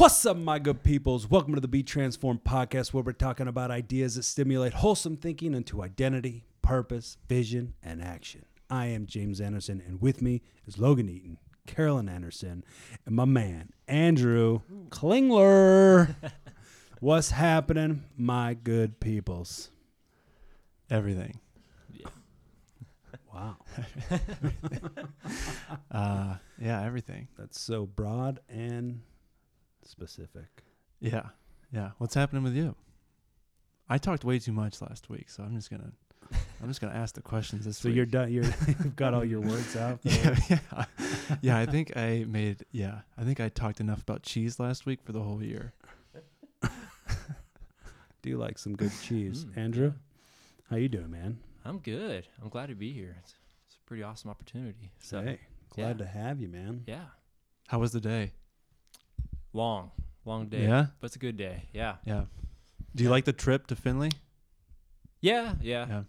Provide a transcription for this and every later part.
What's up, my good peoples? Welcome to the Be Transformed podcast, where we're talking about ideas that stimulate wholesome thinking into identity, purpose, vision, and action. I am James Anderson, and with me is Logan Eaton, Carolyn Anderson, and my man, Andrew Klingler. What's happening, my good peoples? Everything. Wow, Uh, yeah, everything. that's so broad and specific. Yeah, yeah. What's happening with you? I talked way too much last week, so I'm just gonna, I'm just gonna ask the questions this So week. you're done. You're, you've got all your words out. yeah, yeah, yeah. I think I made. Yeah, I think I talked enough about cheese last week for the whole year. Do you like some good cheese, Mm, Andrew? How you doing, man? I'm good. I'm glad to be here. It's, it's a pretty awesome opportunity. So hey, glad yeah. to have you, man. yeah, How was the day? Long, long day. Yeah, but it's a good day. Yeah, yeah. Do you Yeah. like the trip to Findlay? yeah, yeah. Yeah.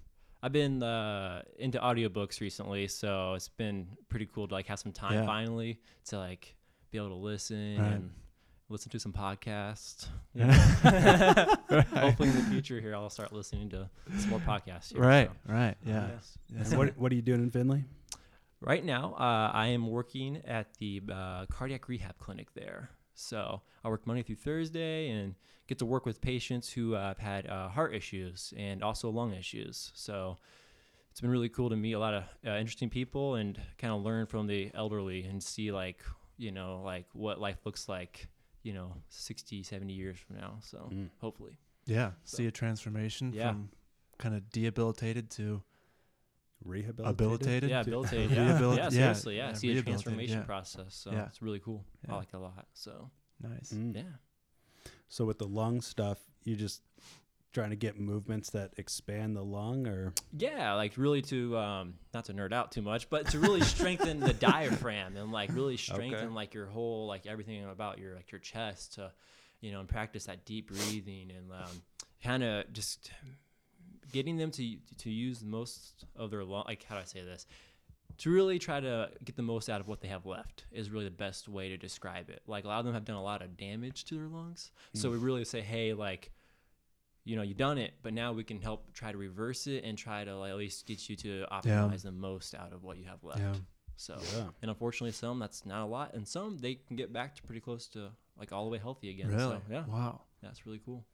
I've been uh, into audiobooks recently, so it's been pretty cool to like have some time Yeah. finally to like be able to listen Right. and listen to some podcasts. you know. Hopefully in the future here, I'll start listening to some more podcasts. Here, Right, so. right. Yeah. Yes. Yes. And what what are you doing in Findlay? Right now, uh, I am working at the uh, cardiac rehab clinic there. So I work Monday through Thursday and get to work with patients who uh, have had uh, heart issues and also lung issues. So it's been really cool to meet a lot of uh, interesting people and kind of learn from the elderly and see like you know like what life looks like you know 60 70 years from now so Mm. hopefully Yeah. So- See a transformation Yeah. from kind of debilitated to Rehabilitated. habilitated. yeah to- rehabilitate yeah, Rehabil- yeah yeah, seriously yeah, yeah, see a rehabilitate, transformation yeah. process so Yeah. it's really cool Yeah. i like it a lot so Nice. Mm. yeah So with the lung stuff, you just trying to get movements that expand the lung, or Yeah, like really to um, not to nerd out too much, but to really strengthen the diaphragm and like really strengthen like your whole like everything about your like your chest to, you know, and practice that deep breathing and um, kind of just getting them to to use most of their lung. Like how do I say this? To really try to get the most out of what they have left is really the best way to describe it. Like a lot of them have done a lot of damage to their lungs, so mm. we really say, hey, like you know, you've done it, but now we can help try to reverse it and try to like, at least get you to optimize the most out of what you have left. Yeah. So, yeah, and unfortunately, some that's not a lot, and some they can get back to pretty close to like all the way healthy again. Really? So, yeah, Wow. that's really cool.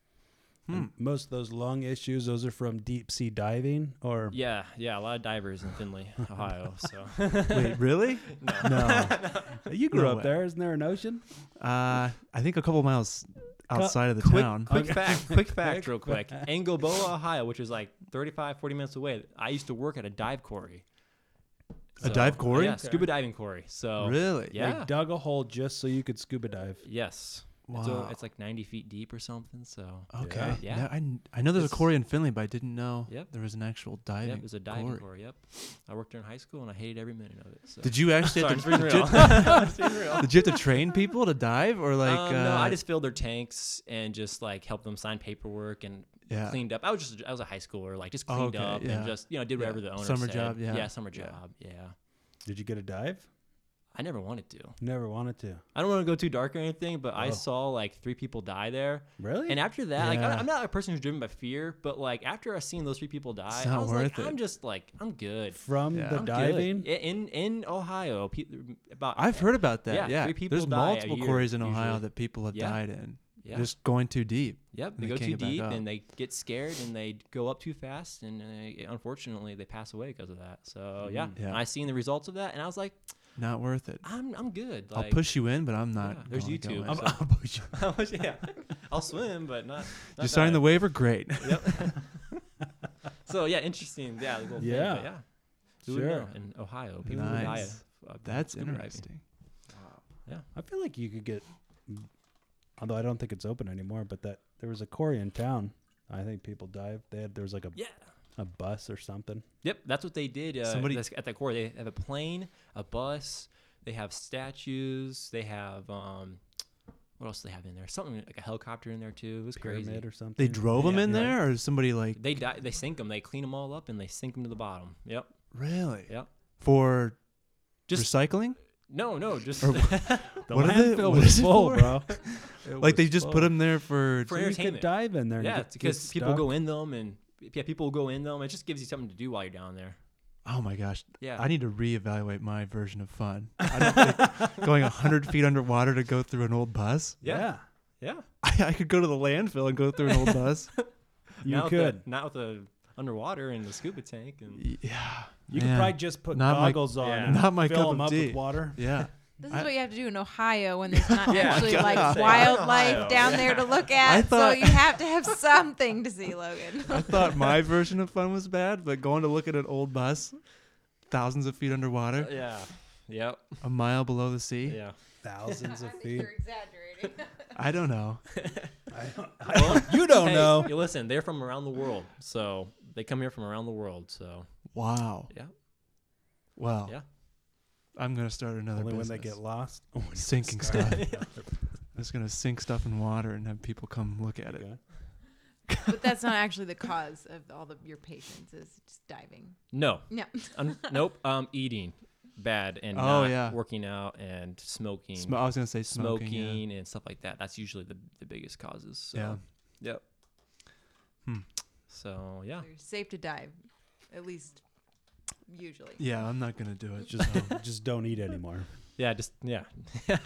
Hmm. Most of those lung issues, those are from deep sea diving, or Yeah, yeah, a lot of divers in Findlay, Ohio. So, Wait, really? no. No. you grew No up way. there. Isn't there an ocean? Uh, I think a couple miles outside of the quick, town. quick fact, quick fact, real quick. in Gilboa, Ohio, which is like 35, 40 minutes away. I used to work at a dive quarry. A dive quarry? Yeah, Okay. scuba diving quarry. So, Really? yeah. They dug a hole just so you could scuba dive. Yes. Wow. So it's like 90 feet deep or something. So okay. Yeah. Yeah. I, I know there's a quarry in Findlay, but I didn't know Yep. there was an actual diving. yep, it was a diving quarry. quarry. Yep. I worked there in high school and I hated every minute of it. So. Did you actually Sorry, have I'm to, did, real. you, I'm real. did you have to train people to dive or like? um, uh, no, I just filled their tanks and just like helped them sign paperwork and yeah. cleaned up. I was just I was a high schooler, like just Oh, cleaned okay, up yeah. and just you know did Yeah. whatever the owner Summer said. job, yeah. Yeah, summer Yeah. job. Yeah. Did you get a dive? I never wanted to. Never wanted to. I don't want to go too dark or anything, but I Oh. saw like three people die there. Really? And after that, like Yeah. I, I'm not a person who's driven by fear, but like after I seen those three people die, I was like, it. I'm just like, I'm good. From Yeah. the I'm diving? I- in in Ohio. Pe- about I've heard about that. Yeah, Yeah. three people There's die multiple year, quarries in Ohio usually. that people have Yeah. died in. Yeah. Just going too deep. Yep, they they go too deep and they get scared and they go up too fast and uh, unfortunately they pass away because of that. So yeah, Mm. Yeah. and I seen the results of that and I was like, Not worth it. I'm I'm good. I'll Like, push you in, but I'm not. Yeah, there's gonna go YouTube. in. I'm- I'll push you. I was- yeah, I'll swim, but not. not You sign the dive. waiver? Great. Yep. so yeah, interesting. Yeah, the little thing, Yeah. but yeah. Who would Sure. know? In Ohio, people would die. Nice. of, uh, That's scuba diving. interesting. I feel like you could get, although I don't think it's open anymore, but that there was a quarry in town. I think people dive. They had there was like a Yeah. A bus or something. Yep, that's what they did. Uh, Somebody- at the core, they have a plane, a bus. They have statues. They have um, what else do they have in there? Something like a helicopter in there too. It was crazy. Or something. They drove them in yeah. there, or somebody like They die, they sink them. They clean them all up and they sink them to the bottom. Yep. really Yep. for Just recycling. no, no, just Or- The What are they- landfill what was is full, bro. Like they was just put them there for. For So you could entertainment. dive in there. Yeah, because people stuck. go in them and yeah, people go in them. It just gives you something to do while you're down there. oh my gosh! Yeah. I need to reevaluate my version of fun. I don't think going hundred feet underwater to go through an old bus. Yeah, yeah. I, I could go to the landfill and go through an old bus. you Not with could. the, not with the underwater and the scuba tank and yeah. You could probably just put Not my- goggles on Yeah. and Not my fill cup them of up tea. with water. Yeah. This I- is what you have to do in Ohio when there's not Yeah, actually God. like Say, wildlife Ohio, down yeah. there to look I at. so you have to have something to see, Logan. I thought my version of fun was bad, but going to look at an old bus, thousands of feet underwater, uh, yeah. Yep. a mile below the sea. Yeah. Thousands of feet. You're exaggerating. I don't know. I don't, I don't, you don't Hey, know. you listen, they're from around the world, so they come here from around the world. So Wow. yeah, Wow. Yeah. I'm gonna start another Only when they get lost. Oh, when you Sinking start. I'm just gonna sink stuff in water and have people come look at it. Okay. but that's not actually the cause of all of your patients is just diving. no, No. um, nope. Um, eating bad and Oh, not yeah. working out and smoking, Sm- I was gonna say smoking. smoking, yeah. and stuff like that. That's usually the the biggest causes. So. Yeah. Yep. Hmm. So yeah. You're safe to dive, at least usually. Yeah, I'm not gonna do it. Just just don't eat anymore. Yeah, just yeah, yeah.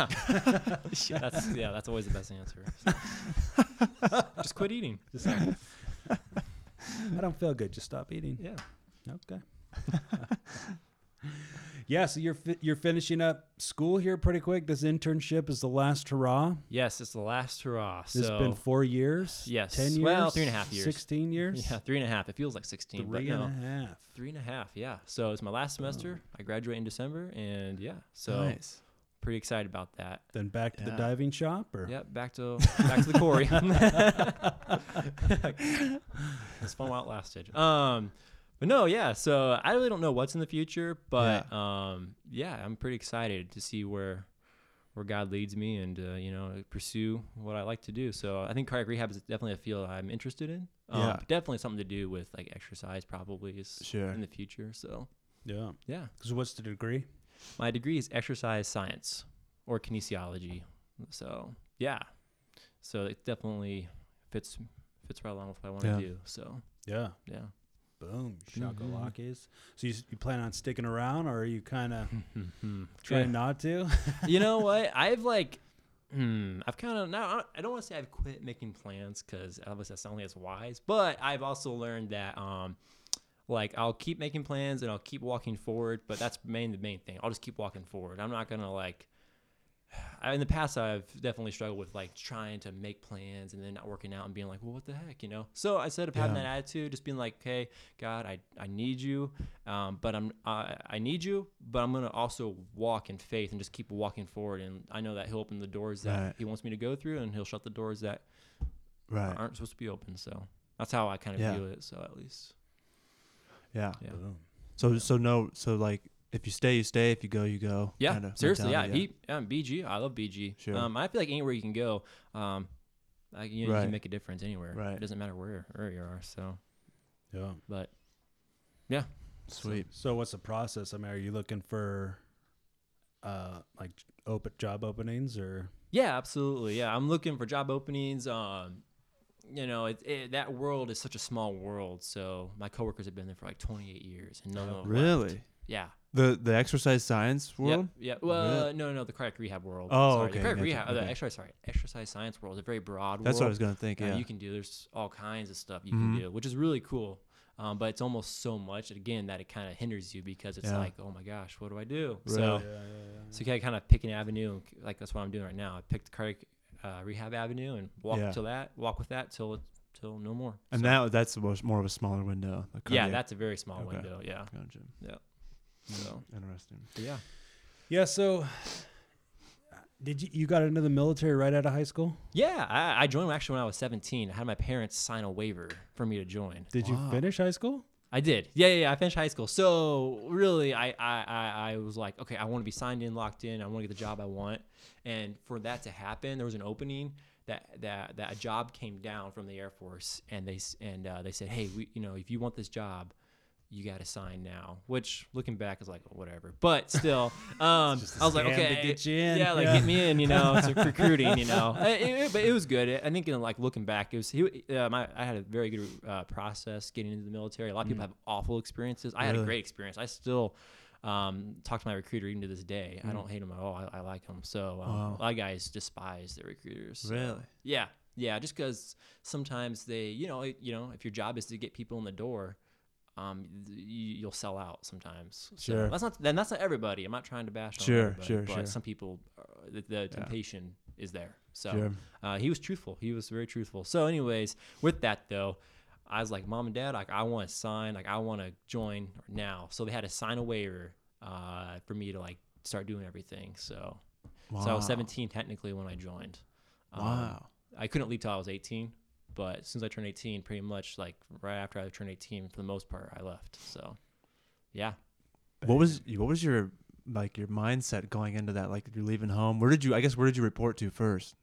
that's yeah, that's always the best answer. So. just quit eating. Just I don't feel good. Just stop eating. Yeah. Okay. Yeah, so you're fi- you're finishing up school here pretty quick. This internship is the last hurrah. Yes, it's the last hurrah. It's So been four years. Yes. ten years. Well, three and a half years. Sixteen years. yeah, three and a half. It feels like sixteen, three but and no, a half. three and a half. Yeah. So it's my last semester. I graduate in December, and yeah, so nice. pretty excited about that. Then back to the diving shop, or Yep, back to back to the quarry. it's fun while it lasted. Um, but no, yeah. So I really don't know what's in the future, but um, yeah, I'm pretty excited to see where where God leads me and uh, you know pursue what I like to do. So I think cardiac rehab is definitely a field I'm interested in. Um, Yeah. definitely something to do with like exercise, probably is Sure. in the future. So yeah. yeah, So what's the degree? my degree is exercise science or kinesiology. So yeah, so it definitely fits fits right along with what I want to Yeah. do. So Yeah. yeah. Boom. Mhm. So you, you plan on sticking around, or are you kind of Trying trying not to? you know what? I've like, hmm, I've kind of now. I don't want to say I've quit making plans because obviously that's not only as wise. But I've also learned that, um, like I'll keep making plans and I'll keep walking forward. But that's main the main thing. I'll just keep walking forward. I'm not gonna like. In the past, I've definitely struggled with like trying to make plans and then not working out and being like, well, what the heck, you know? So instead of having Yeah. that attitude, just being like, okay, God, I, I need you, um, but I'm I, I need you, but I'm gonna also walk in faith and just keep walking forward. And I know that He'll open the doors that Right. He wants me to go through, and He'll shut the doors that Right. aren't supposed to be open. So that's how I kind of Yeah. view it. So at least, Yeah. yeah. So so no so like if you stay you stay if you go you go. yeah, kinda seriously, yeah. mentality, B, um, BG, I love BG. Sure. Um, I feel like anywhere you can go, um, like, you, know, you can make a difference anywhere. Right. It doesn't matter where where you are. So, Yeah. but Yeah. Sweet. So what's the process? I mean, are you looking for uh like open job openings or Yeah, absolutely. Yeah, I'm looking for job openings. Um, you know, it, it, that world is such a small world. So my coworkers have been there for like 28 years, and no, one left. Really? Yeah. The the exercise science world? Yeah. Well, Really? no, no, the cardiac rehab world. Oh, sorry. okay, The cardiac gotcha, rehab, uh, the exercise, sorry, exercise science world is a very broad That's what I was gonna think, uh, yeah. you can do. There's all kinds of stuff you Mhm. can do, which is really cool. Um, but it's almost so much again that it kind of hinders you because it's Yeah. like, oh my gosh, what do I do? Really? So, yeah, yeah, so you gotta kind of pick an avenue. Like that's what I'm doing right now. I picked the cardiac uh, rehab avenue and walk Yeah. till that, walk with that till it, till no more. and So, that that's the most, more of a smaller window. yeah, that's a very small Okay. window. Yeah. Gotcha. So Interesting. but yeah. Yeah, so did you you got into the military right out of high school? Yeah, I, I joined actually when I was 17. I had my parents sign a waiver for me to join. Did you finish high school? I did. Yeah, yeah, yeah. I finished high school. So really, I, I, I, I was like, okay, I want to be signed in, locked in. I want to get the job I want. And for that to happen, there was an opening that that that a job came down from the Air Force, and they and uh, they said, hey, we, you know, if you want this job, you got to sign now. Which looking back is like whatever, but still, um, I was like, to okay, get you in. yeah, like Yeah. get me in, you know, it's recruiting, you know. Uh, it- it- but it was good. I think, in like looking back, it was he. Um, I, I had a very good uh, process getting into the military. A lot of people have awful experiences. I had a great experience. I still um, talk to my recruiter even to this day. I Mm. don't hate him at all. I, I like him. So um, Wow. a lot of guys despise their recruiters. so- Really? Yeah, yeah. Just because sometimes they, you know, you know, if your job is to get people in the door, um, you, you'll sell out sometimes. So Sure. That's not. Then that's not everybody. I'm not trying to bash on Sure, everybody, sure, but sure. some people, uh, the, the temptation is there. So Sure. uh, he was truthful. He was very truthful. So, anyways, with that though, I was like, Mom and Dad, like I want to sign, like I want to join now. So they had to sign a waiver uh, for me to like start doing everything. So, so I was 17 technically when I joined. Um, Wow. I couldn't leave till I was 18, but since I turned 18, pretty much like right after I turned 18, for the most part, I left. So, yeah. What was what was your like your mindset going into that? Like you're leaving home. Where did you? I guess where did you report to first?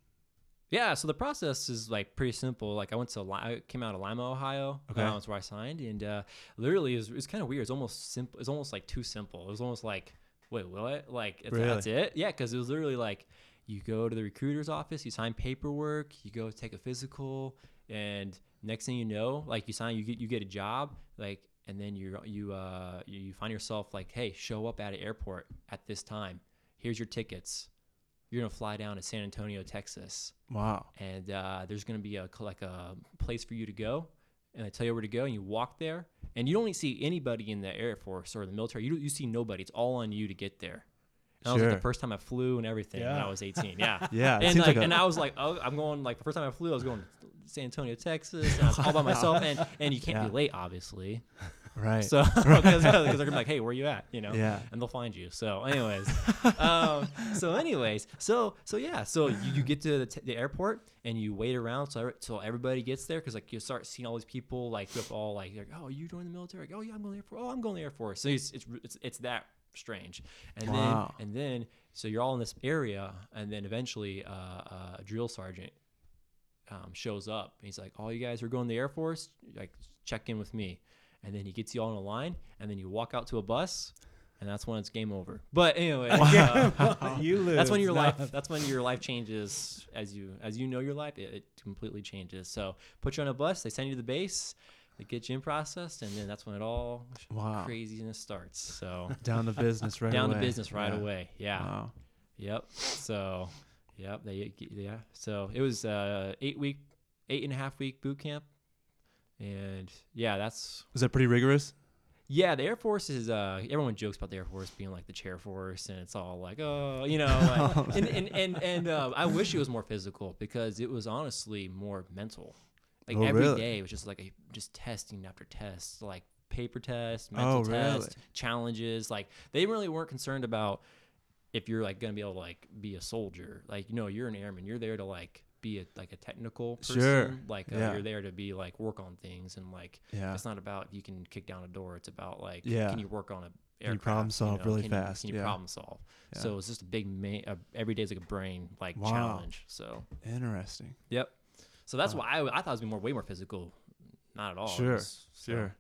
Yeah, so the process is like pretty simple. Like I went to, I came out of Lima, Ohio. Okay. That's where I signed, and uh, literally it was, it was kind of weird. It's almost simple. It's almost like too simple. It was almost like, wait, what? Like it's, that's it? Yeah, because it was literally like you go to the recruiter's office, you sign paperwork, you go take a physical, and next thing you know, like you sign, you get you get a job, like, and then you you uh you find yourself like, hey, show up at an airport at this time. Here's your tickets. You're gonna fly down to San Antonio, Texas Wow. and uh, there's going to be a like a place for you to go and they tell you where to go and you walk there and you don't see anybody in the air force or the military you, you see nobody it's all on you to get there and that was like the first time i flew and everything when i was 18 yeah Yeah. And like, like, a, and I was like, oh, I'm going like the first time I flew, I was going to San Antonio, Texas, and I was all by myself, and and you can't Yeah. be late, obviously. right. So because they're gonna be like, hey, where are you at? You know. Yeah. And they'll find you. So, anyways, um, so anyways, so so yeah, so you, you get to the, t- the airport and you wait around so so everybody gets there because like you start seeing all these people like with all like, like oh you joined the military like, oh yeah I'm going to the Air Force oh I'm going to the Air Force so it's it's it's, it's that strange and Wow. then and then so you're all in this area and then eventually uh, uh, a drill sergeant um, shows up. And he's like, "All you guys are going to the Air Force. Like, check in with me." And then he gets you all in a line, and then you walk out to a bus, and that's when it's game over. But anyway, uh, you lose. that's when your No. life. That's when your life changes as you as you know your life. It, it completely changes. So put you on a bus. They send you to the base. They get you in processed, and then that's when it all Wow. craziness starts. So Down to business right down away. to business right Yeah. away. Yeah. Wow. Yep. So, yep. They yeah. So it was uh eight week, eight and a half week boot camp, and yeah, that's Was that pretty rigorous? yeah. The Air Force is uh everyone jokes about the Air Force being like the chair force, and it's all like oh you know, like, and and and, and uh, I wish it was more physical because it was honestly more mental. Like Oh, every day, really? it was just like a just testing after test, like paper test, mental Oh, really? test, challenges. Like they really weren't concerned about if you're like gonna be able to like be a soldier. Like you know, you're an airman. You're there to like be a like a technical person. Sure. Like uh, Yeah. you're there to be like work on things and like Yeah. it's not about if you can kick down a door. It's about like Yeah. can you work on a you problem solve really Can you- fast? Can you Yeah. problem solve? Yeah. So it's just a big ma- uh, every day's like a brain like Wow. challenge. So Interesting. yep. So that's Wow. why I, I thought it was be more way more physical. Not at all. Sure. was- so- Sure.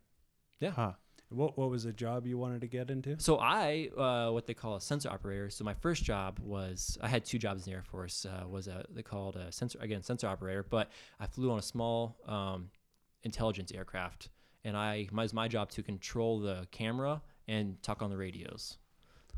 Yeah. Huh. What what was the job you wanted to get into? So I, uh, what they call a sensor operator. So my first job was I had two jobs in the Air Force. Uh, was a they called a sensor again sensor operator, but I flew on a small um, intelligence aircraft, and I my, it was my job to control the camera and talk on the radios.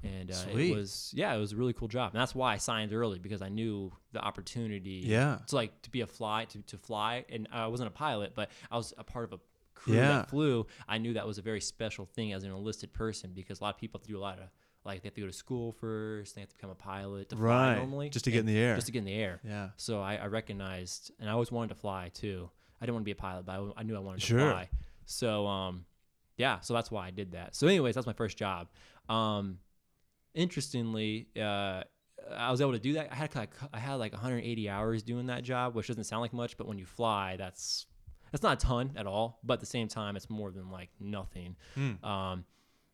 And uh, it was yeah, it was a really cool job, and that's why I signed early because I knew the opportunity. Yeah. to like to be a fly to, to fly, and I wasn't a pilot, but I was a part of a crew Yeah. that flew. I knew that was a very special thing as an enlisted person because a lot of people have to do a lot of like they have to go to school first, they have to become a pilot to fly normally, Just to get in the air. just to get in the air. Yeah. So I, I recognized, and I always wanted to fly too. I didn't want to be a pilot, but I, I knew I wanted Sure. to fly. So um, yeah, so that's why I did that. So anyways, that's my first job. Um, interestingly, uh, I was able to do that. I had like I had like 180 hours doing that job, which doesn't sound like much, but when you fly, that's that's not a ton at all. But at the same time, it's more than like nothing. Hmm. Um,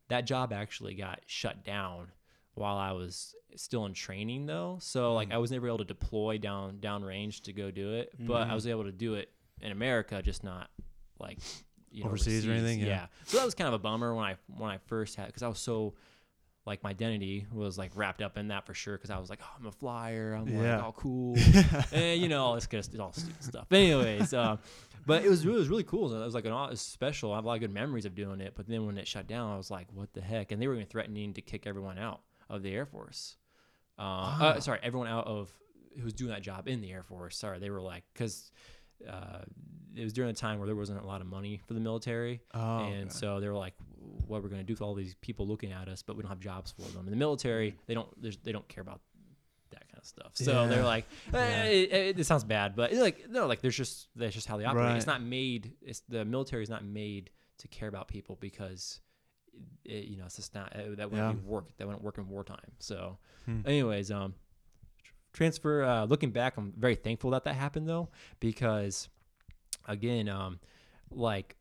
that job actually got shut down while I was still in training, though. So like I was never able to deploy down down range to go do it, but I Mm. was able to do it in America, just not like you know, Overseas or anything, yeah. So that was kind of a bummer when I when I first had because I was so like my identity was like wrapped up in that for sure because I was like oh, I'm a flyer I'm Yeah. like all cool and you know all this kind of all stupid stuff. But anyways, um, but it was it was really cool. It was like an it was special. I have a lot of good memories of doing it. But then when it shut down, I was like, what the heck? And they were even threatening to kick everyone out of the Air Force. Uh, uh, sorry, everyone out of who was doing that job in the Air Force. Sorry, they were like because. Uh, it was during a time where there wasn't a lot of money for the military, Oh, and okay. so they were like, "What we're going to do with all these people looking at us, but we don't have jobs for them." In the military, they don't they don't care about that kind of stuff. So Yeah. they're like, eh, Yeah. it, it, it sounds bad, but like no, like there's just that's just how they operate. It's not made. It's the military is not made to care about people because. It, you know, it's just not uh, that wouldn't Yeah. be work. That wouldn't work in wartime. So, Hmm. anyways, um, transfer. Uh, looking back, I'm very thankful that that happened though, because again, um, like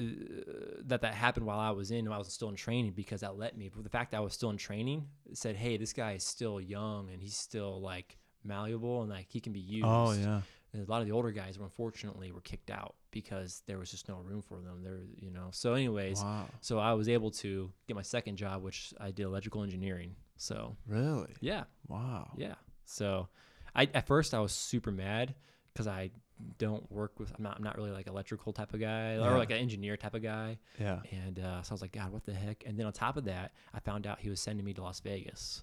Uh, that that happened while I was in, while I was still in training, because that let me. But the fact that I was still in training said, hey, this guy is still young and he's still like malleable and like he can be used. Oh yeah. And a lot of the older guys, were unfortunately, were kicked out because there was just no room for them. There, you know. So, anyways, Wow. so I was able to get my second job, which I did electrical engineering. So, Really? yeah, Wow. yeah. So, I at first I was super mad because I don't work with. I'm not. I'm not really like electrical type of guy Yeah. or like an engineer type of guy. Yeah. And uh, so I was like, God, what the heck? And then on top of that, I found out he was sending me to Las Vegas.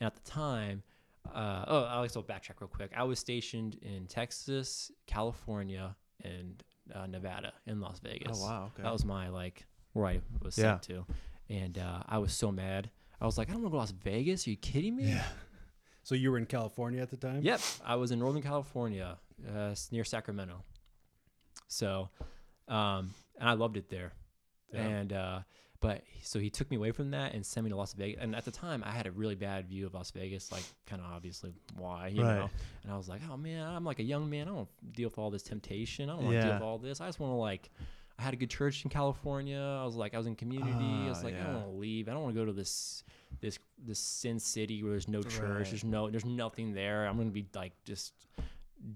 And at the time, uh, oh, I'll also backtrack real quick. I was stationed in Texas, California, and uh, Nevada in Las Vegas. Oh wow. Okay. That was my like where I was Yeah. sent to, and uh, I was so mad. I was like, I don't want to go to Las Vegas. Are you kidding me? yeah. So you were in California at the time? Yep, I was in Northern California, uh, near Sacramento. So, um, and I loved it there. Yeah. And uh, but so he took me away from that and sent me to Las Vegas. And at the time, I had a really bad view of Las Vegas, like kind of obviously why, you Right. know. And I was like, oh man, I'm like a young man. I don't deal with all this temptation. I don't want to Yeah. deal with all this. I just want to like. I had a good church in California. I was like, I was in community. I was Ah, like, I don't want to leave. I don't want to go to this this this sin city where there's no church. Right. There's no there's nothing there. I'm gonna be like just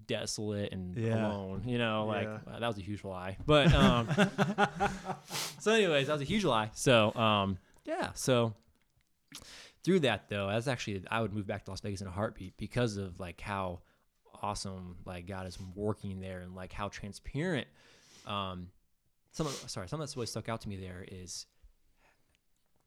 desolate and Yeah. alone. You know, like Yeah. uh, that was a huge lie. But um, so, anyways, that was a huge lie. So um, yeah. So through that though, that's actually I would move back to Las Vegas in a heartbeat because of like how awesome like God is working there and like how transparent. Um, some of, sorry, something that's really stuck out to me there is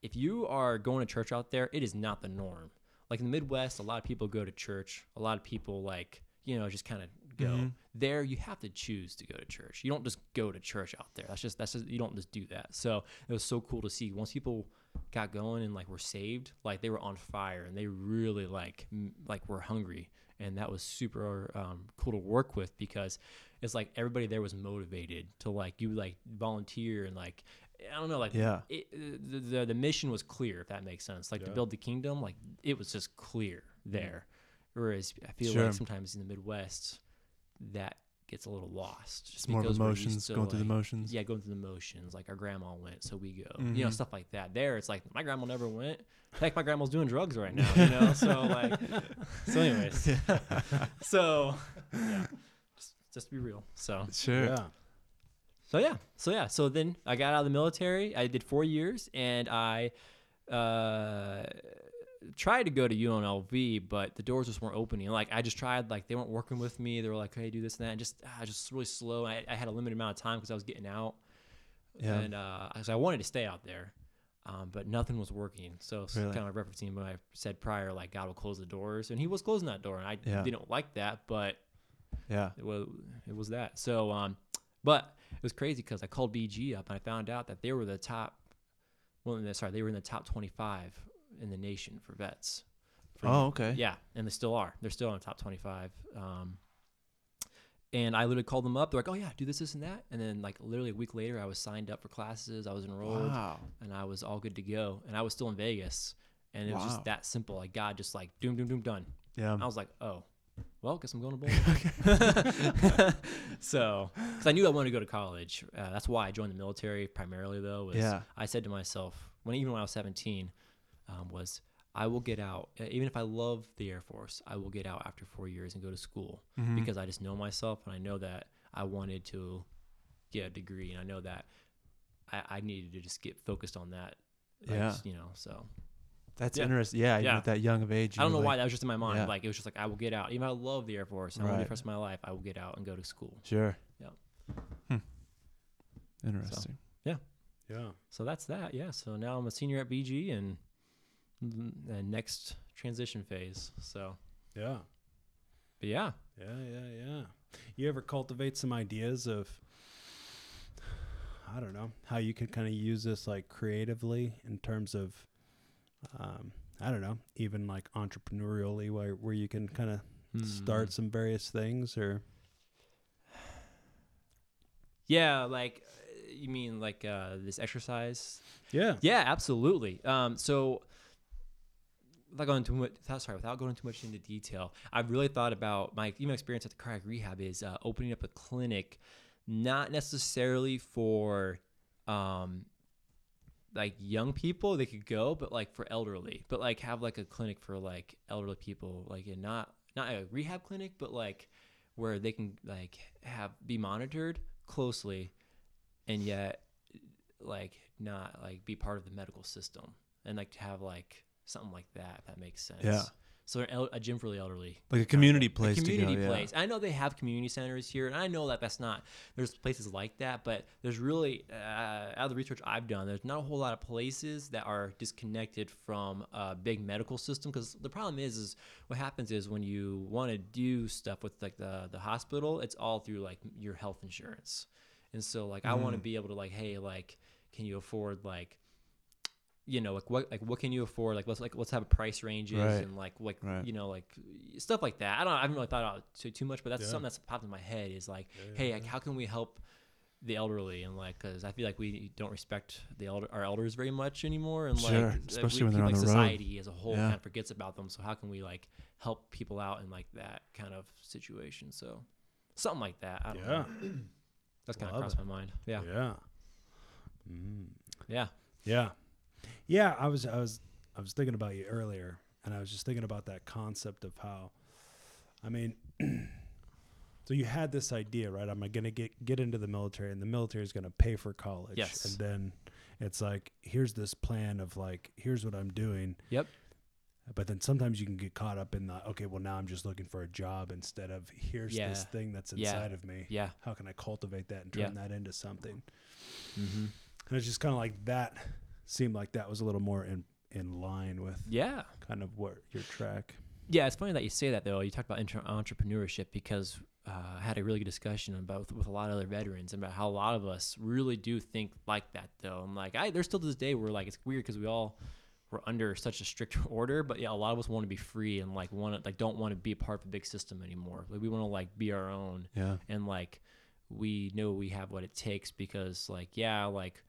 if you are going to church out there, it is not the norm. Like in the Midwest, a lot of people go to church. A lot of people like you know just kind of go Mhm. there. You have to choose to go to church. You don't just go to church out there. That's just that's just you don't just do that. So it was so cool to see once people got going and like were saved, like they were on fire and they really like m- like were hungry. And that was super um, cool to work with because it's like everybody there was motivated to like you like volunteer and like I don't know like Yeah. it, the, the the mission was clear if that makes sense like to build the kingdom like it was just clear there whereas I feel Sure. like sometimes in the Midwest that gets a little lost just It's more of because emotions, to, going through the like- motions. yeah going through the motions like our grandma went so we go you know Mhm. stuff like that there it's like my grandma never went heck my grandma's doing drugs right now you know so like so anyways so yeah just, just to be real so Sure. Yeah. so yeah, so yeah, so then I got out of the military. I did four years, and I uh, tried to go to UNLV, but the doors just weren't opening. Like I just tried, like they weren't working with me. They were like, "Hey, do this and that," and just ah, just really slow. I, I had a limited amount of time because I was getting out, Yeah. and uh, so I wanted to stay out there. Um, but nothing was working. So Really? kind of referencing what I said prior, like God will close the doors, and He was closing that door, and I Yeah. didn't like that, but Yeah. it was it was that. So um, but it was crazy because I called BG up and I found out that they were the top. Well, sorry, they were in the top 25 in the nation for vets. For- Oh, okay. Yeah, and they still are. They're still in the top 25. Um, and I literally called them up. They're like, "Oh yeah, do this, this, and that." And then like literally a week later, I was signed up for classes. I was enrolled Wow. and I was all good to go. And I was still in Vegas, and it was just that simple. Like God, just like doom, doom, doom, done. Yeah. I was like, oh, well, guess I'm going to bowling. so, because I knew I wanted to go to college. Uh, that's why I joined the military primarily, though. Was Yeah. I said to myself, when even when I was 17, um, was I will get out. Uh, Even if I love the Air Force, I will get out after four years and go to school Mhm. because I just know myself and I know that I wanted to get a degree and I know that I, I needed to just get focused on that. I Yeah. you know, so That's Yeah. interesting. Yeah, even Yeah. at that young of age. I don't know were why that was just in my mind. Yeah. Like it was just like I will get out. Even though I love the Air Force. and I want to the rest of my life. I will get out and go to school. Sure. Yeah. Hmm. Interesting. Yeah yeah. So that's that. Yeah. So now I'm a senior at BG and the next transition phase. So, Yeah. but yeah, Yeah, yeah, yeah. You ever cultivate some ideas of I don't know, how you could kind of use this like creatively in terms of um I don't know, even like entrepreneurially where where you can kind of start Mm. some various things or Yeah, like uh, you mean like uh, this exercise? yeah. Yeah, absolutely. Um, so, without going too much, sorry, without going too much into detail, I've really thought about my even experience at the cardiac rehab is uh, opening up a clinic, not necessarily for um, like young people they could go, but like for elderly, but like have like a clinic for like elderly people, like and not not a rehab clinic, but like where they can like have be monitored closely, and yet like not like be part of the medical system and like to have like something like that if that makes sense Yeah. so el- a gym for the elderly Like a community a place community to go. place i know they have community centers here and i know that that's not there's places like that but there's really uh, out of the research i've done there's not a whole lot of places that are disconnected from a big medical system because the problem is is what happens is when you want to do stuff with like the the hospital it's all through like your health insurance and so like i want to Mm. be able to like hey like can you afford like you know like what like what can you afford like let's like let's have price ranges Right. and like like Right. you know like stuff like that i don't i haven't really thought about it too, too much but that's Yeah. something that's popped in my head is like Yeah, hey yeah, like how can we help the elderly and like because i feel like we don't respect the elder our elders very much anymore and Sure, like especially we, when they're like on the road. society as a whole Yeah. kind of forgets about them so how can we like help people out in like that kind of situation so something like that i don't Yeah. know that's kind of Love crossed my mind yeah Yeah. Mm. yeah Yeah. Yeah, I was I was I was thinking about you earlier and I was just thinking about that concept of how I mean so you had this idea, right? I'm going to get get into the military and the military is going to pay for college Yes. and then it's like here's this plan of like here's what I'm doing. Yep. But then sometimes you can get caught up in the okay, well now I'm just looking for a job instead of here's this thing that's Yeah. inside of me. yeah How can I cultivate that and Yeah. turn that into something? mm-hmm. And it's just kind of like that seemed like that was a little more in in line with yeah kind of what your track. Yeah, it's funny that you say that though. You talked about intra- entrepreneurship because uh, I had a really good discussion about with, with a lot of other veterans about how a lot of us really do think like that though. I'm like, I there's still to this day where like it's weird because we all were under such a strict order, but yeah, a lot of us want to be free and like want to like don't want to be a part of a big system anymore. Like we want to like be our own Yeah. and like we know we have what it takes because like yeah like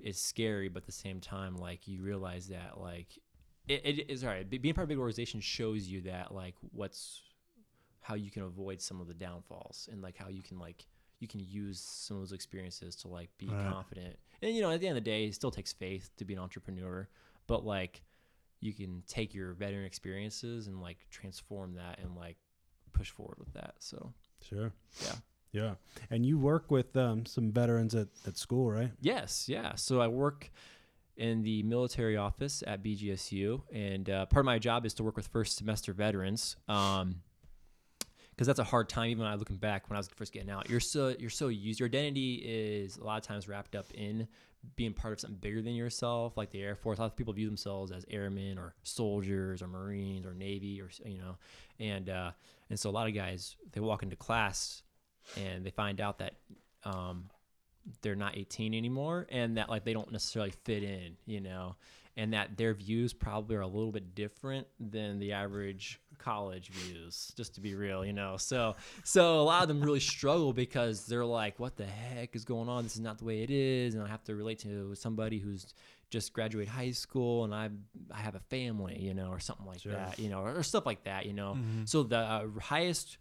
it's scary but at the same time like you realize that like it, it is all right being part of a big organization shows you that like what's how you can avoid some of the downfalls and like how you can like you can use some of those experiences to like be Right. confident and you know at the end of the day it still takes faith to be an entrepreneur but like you can take your veteran experiences and like transform that and like push forward with that so Sure. Yeah. Yeah. And you work with um, some veterans at, at school, right? Yes, yeah. So I work in the military office at BGSU, and uh, part of my job is to work with first semester veterans. Um, because that's a hard time. Even when I looking back when I was first getting out, you're so you're so used. Your identity is a lot of times wrapped up in being part of something bigger than yourself, like the Air Force. A lot of people view themselves as airmen or soldiers or Marines or Navy or you know, and uh, and so a lot of guys they walk into class and they find out that um, they're not 18 anymore and that like they don't necessarily fit in you know and that their views probably are a little bit different than the average college views just to be real you know so so a lot of them really struggle because they're like what the heck is going on this is not the way it is and i have to relate to somebody who's just graduated high school and i i have a family you know or something like Sure. that you know or, or stuff like that you know Mhm. so the uh, highest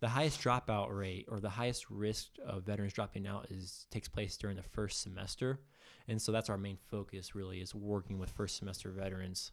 the highest dropout rate or the highest risk of veterans dropping out is takes place during the first semester. And so that's our main focus really is working with first semester veterans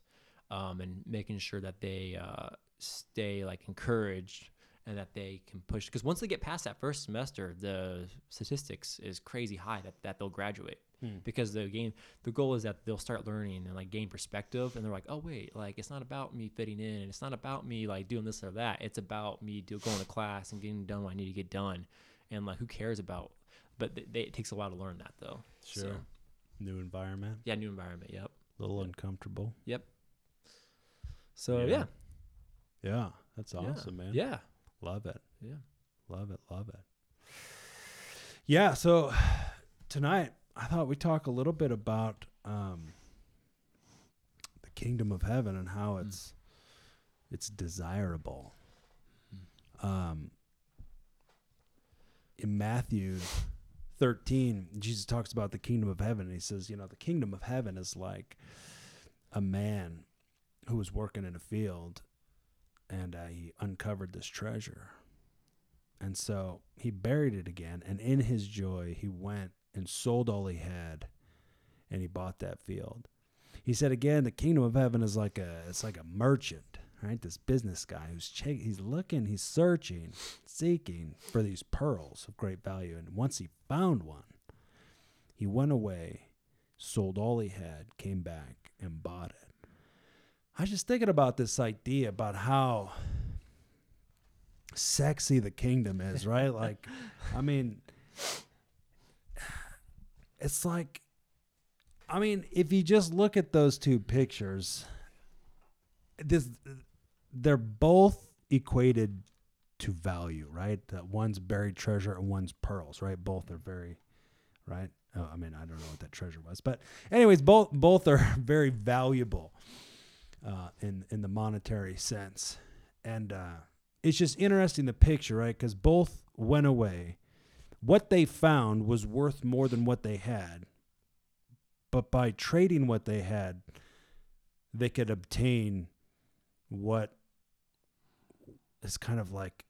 um, and making sure that they uh, stay like encouraged and that they can push. Because once they get past that first semester the statistics is crazy high that, that they'll graduate Hmm. because the game the goal is that they'll start learning and like gain perspective and they're like oh wait like it's not about me fitting in and it's not about me like doing this or that it's about me do, going to class and getting done what i need to get done and like who cares about but th- they, it takes a while to learn that though Sure. So, New environment, yeah new environment yep a little uncomfortable. Yep so Yeah. yeah Yeah, that's Yeah. awesome, man. yeah Love it. yeah Love it. Love it. Yeah. So tonight, I thought we'd talk a little bit about um, the kingdom of heaven and how Mm. it's it's desirable. Um, in Matthew 13, Jesus talks about the kingdom of heaven. And he says, you know, the kingdom of heaven is like a man who was working in a field and uh, he uncovered this treasure. And so he buried it again. And in his joy, he went and sold all he had and he bought that field. He said again, the kingdom of heaven is like a it's like a merchant, right? This business guy who's ch- he's looking, he's searching, seeking for these pearls of great value. And once he found one, he went away, sold all he had, came back and bought it. I was just thinking about this idea about how sexy the kingdom is, right? like, I mean, it's like, I mean, if you just look at those two pictures, this they're both equated to value, right? That one's buried treasure and one's pearls, right? Both are very, right? Oh, I mean, I don't know what that treasure was, but anyways, both both are very valuable uh, in in the monetary sense, and uh, it's just interesting the picture, right? Because both went away. What they found was worth more than what they had, but by trading what they had, they could obtain what is kind of like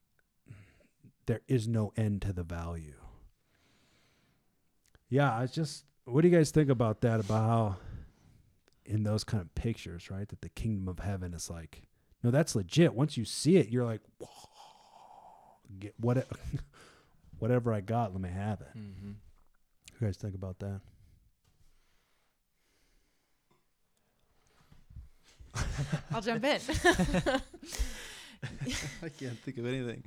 there is no end to the value. Yeah, I just what do you guys think about that about how in those kind of pictures, right, that the kingdom of heaven is like no, that's legit. Once you see it, you're like, get what whatever I got, let me have it. mm-hmm. You guys think about that? I'll jump in. I can't think of anything.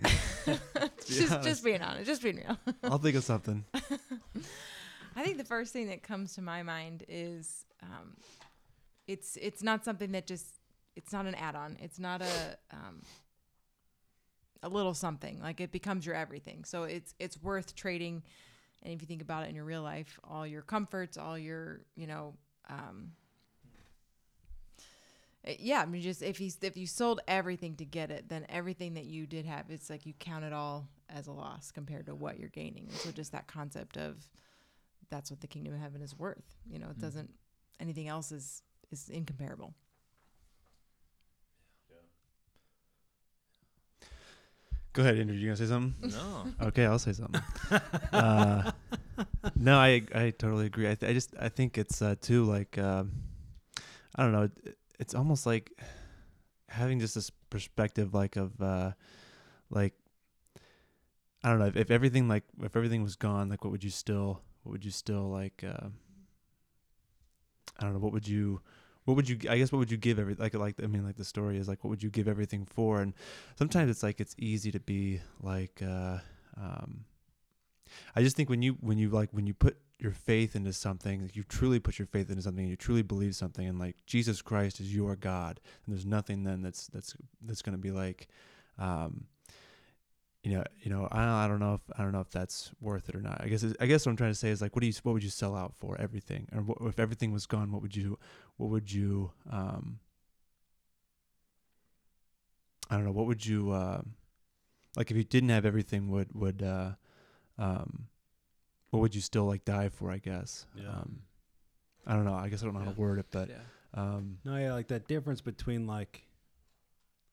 just, just being honest, just being real. I'll think of something. I think the first thing that comes to my mind is um, it's it's not something that just it's not an add-on. It's not a um, a little something. Like it becomes your everything. So it's it's worth trading. And if you think about it in your real life, all your comforts, all your you know. Um, eh, yeah, I mean, just if he's if you sold everything to get it, then everything that you did have, it's like you count it all as a loss compared to what you're gaining. And so, just that concept of that's what the kingdom of heaven is worth. You know, it Mm. doesn't anything else is is incomparable. Go ahead, Andrew. You gonna say something? no Okay, I'll say something. uh, no, I I totally agree. I, th- I just I think it's uh, too like um, I don't know. It, it's almost like having just this perspective like of uh, like I don't know if, if everything like if everything was gone, like what would you still what would you still like? Uh, I don't know. What would you what would you I guess what would you give every like like I mean like the story is like what would you give everything for? And sometimes it's like it's easy to be like uh um I just think when you when you like when you put your faith into something you truly put your faith into something you truly believe something and like Jesus Christ is your God and there's nothing then that's that's that's going to be like um you know you know I, I don't know if I don't know if that's worth it or not. I guess I guess what I'm trying to say is like what do you what would you sell out for? Everything. Or what, if everything was gone what would you what would you um I don't know what would you uh, like if you didn't have everything would would uh um what would you still like die for I guess? Yeah. um I don't know. I guess I don't know how to word it but yeah. um No, yeah, like that difference between like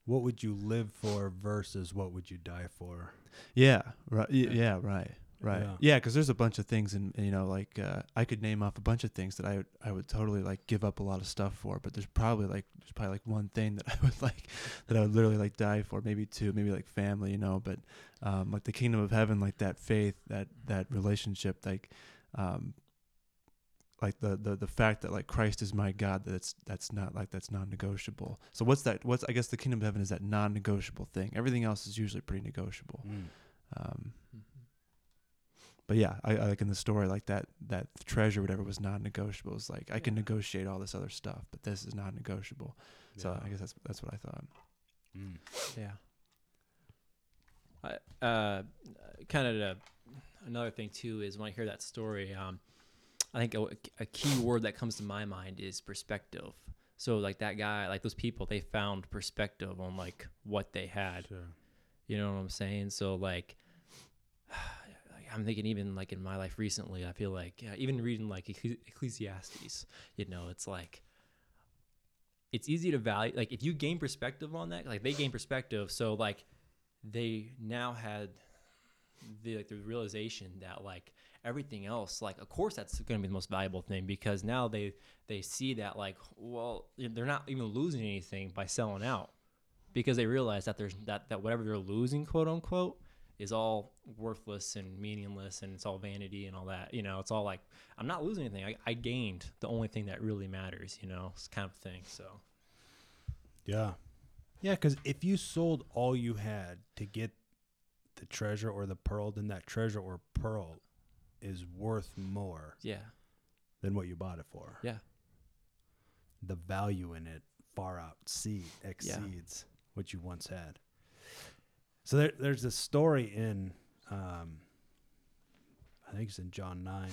what would you live for versus what would you die for? yeah right Yeah. yeah, yeah right right Yeah. yeah because there's a bunch of things and you know like uh, I could name off a bunch of things that I would I would totally like give up a lot of stuff for but there's probably like there's probably like one thing that I would like that I would literally like die for maybe two maybe like family you know but um like the kingdom of heaven like that faith that that relationship like um like the, the the fact that like Christ is my God that's that's not like that's non-negotiable. So what's that? What's I guess the kingdom of heaven is that non-negotiable thing. Everything else is usually pretty negotiable. Mm. Um, but yeah, I, I like in the story like that that treasure whatever was non-negotiable. It's like I can negotiate all this other stuff, but this is non-negotiable. So I guess that's that's what I thought. Mm. Yeah. I, uh, kind of another thing too is when I hear that story, um, I think a, a key word that comes to my mind is perspective. So like that guy, like those people, they found perspective on like what they had. Sure. You know what I'm saying? So like, I'm thinking even like in my life recently, I feel like uh, even reading like Ecclesiastes, you know, it's like it's easy to value. Like if you gain perspective on that, like they gain perspective, so like they now had the like the realization that like everything else, like of course that's going to be the most valuable thing because now they they see that like well they're not even losing anything by selling out because they realize that there's that that whatever they're losing quote unquote is all worthless and meaningless and it's all vanity and all that you know it's all like i'm not losing anything i, I gained the only thing that really matters you know it's kind of thing so Yeah. Yeah, because if you sold all you had to get the treasure or the pearl, then that treasure or pearl is worth more yeah than what you bought it for. yeah The value in it far outseed exceeds what you once had. So there, there's a story in, um, I think it's in John 9.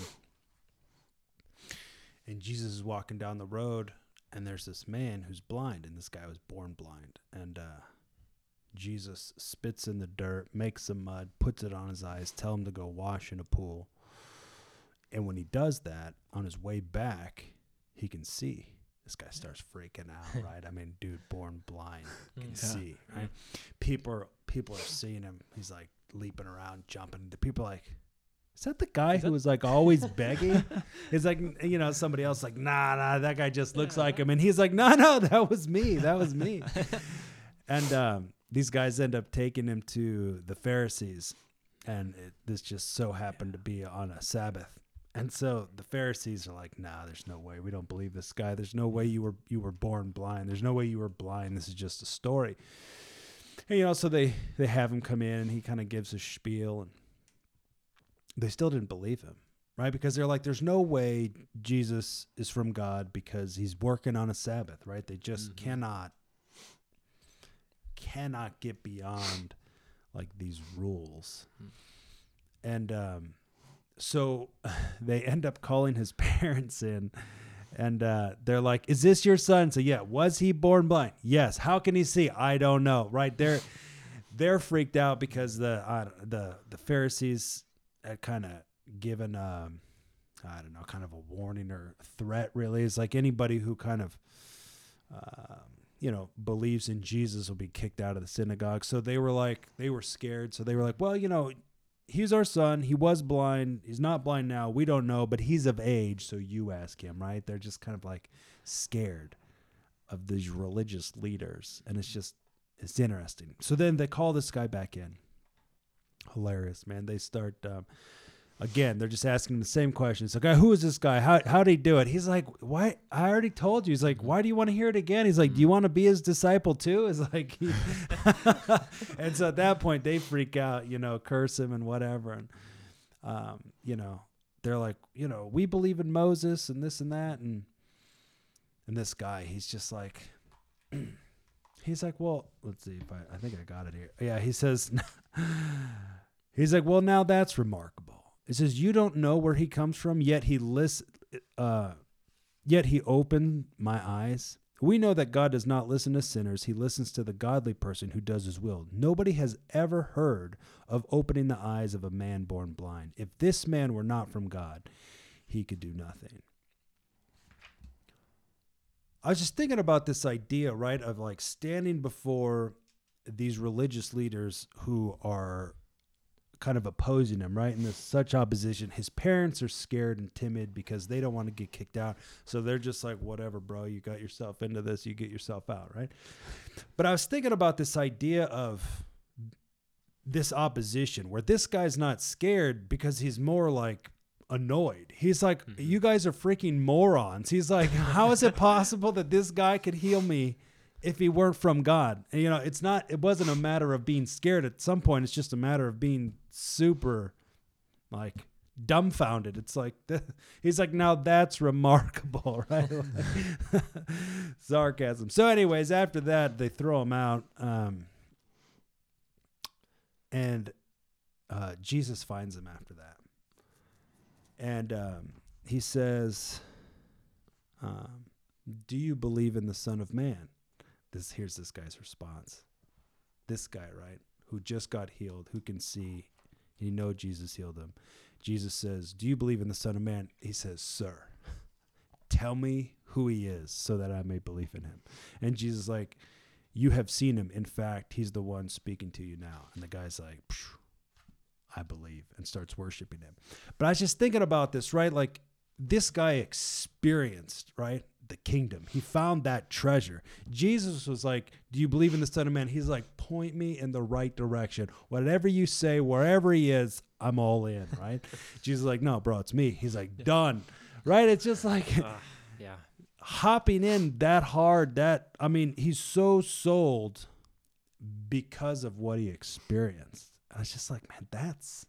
And Jesus is walking down the road, and there's this man who's blind, and this guy was born blind. And uh, Jesus spits in the dirt, makes some mud, puts it on his eyes, tell him to go wash in a pool. And when he does that, on his way back, he can see. This guy starts freaking out, right? I mean, dude, born blind, can Mm. see, right? People are people are seeing him. He's like leaping around, jumping. The people are like, is that the guy who was like always begging? It's like you know somebody else like, nah, nah, that guy just looks like him, and he's like, no, no, that was me, that was me. and um, these guys end up taking him to the Pharisees, and it, this just so happened to be on a Sabbath. And so the Pharisees are like, "Nah, there's no way. We don't believe this guy. There's no way you were you were born blind. There's no way you were blind. This is just a story." And you know, so they they have him come in, and he kind of gives a spiel, and they still didn't believe him, right? Because they're like, "There's no way Jesus is from God because he's working on a Sabbath, right? They just Mhm. cannot cannot get beyond like these rules." Mm. And um, so they end up calling his parents in and uh, they're like is this your son? So yeah was he born blind? Yes. How can he see? I don't know. Right they're they're freaked out because the uh, the the pharisees had kind of given um i don't know kind of a warning or threat really. It's like anybody who kind of um, you know believes in jesus will be kicked out of the synagogue. So they were like they were scared. So they were like well you know he's our son. He was blind. He's not blind now. We don't know, but he's of age, so you ask him, right? They're just kind of like scared of these religious leaders, and it's just it's interesting. So then they call this guy back in. Hilarious, man. They start um, again. They're just asking the same questions. Like, who is this guy? How how did he do it? He's like, why? I already told you. He's like, why do you want to hear it again? He's like, do you want to be his disciple too? It's like, he- and so at that point they freak out, you know, curse him and whatever, and um, you know, they're like, you know, we believe in Moses and this and that, and and this guy, he's just like, he's like, well, let's see if I, I think I got it here. Yeah, he says, he's like, well, now that's remarkable. He says, you don't know where he comes from, yet he list, uh, yet he opened my eyes. We know that God does not listen to sinners. He listens to the godly person who does his will. Nobody has ever heard of opening the eyes of a man born blind. If this man were not from God, he could do nothing. I was just thinking about this idea, right, of like standing before these religious leaders who are kind of opposing him, right? And there's such opposition. His parents are scared and timid because they don't want to get kicked out. So they're just like, whatever, bro, you got yourself into this, you get yourself out, right? But I was thinking about this idea of this opposition where this guy's not scared because he's more like annoyed. He's like, Mhm. "You guys are freaking morons." He's like, "How is it possible that this guy could heal me if he weren't from God?" And you know, it's not. It wasn't a matter of being scared. At some point, it's just a matter of being super, like dumbfounded. It's like he's like, "Now that's remarkable, right?" Like, sarcasm. So, anyways, after that, they throw him out, um, and uh, Jesus finds him after that and um, he says, um, "Do you believe in the Son of Man?" This here's this guy's response. This guy, right, who just got healed, who can see, he know Jesus healed him. Jesus says, "Do you believe in the Son of Man?" He says, "Sir, tell me who he is, so that I may believe in him." And Jesus like, "You have seen him. In fact, he's the one speaking to you now." And the guy's like. I believe, and starts worshiping him. But I was just thinking about this, right? Like this guy experienced, right? The kingdom. He found that treasure. Jesus was like, Do you believe in the Son of Man? He's like, Point me in the right direction. Whatever you say, wherever he is, I'm all in, right? Jesus is like, No, bro, it's me. He's like, Done. Right? It's just like ah, Yeah. hopping in that hard that I mean, he's so sold because of what he experienced. And was just like, man, that's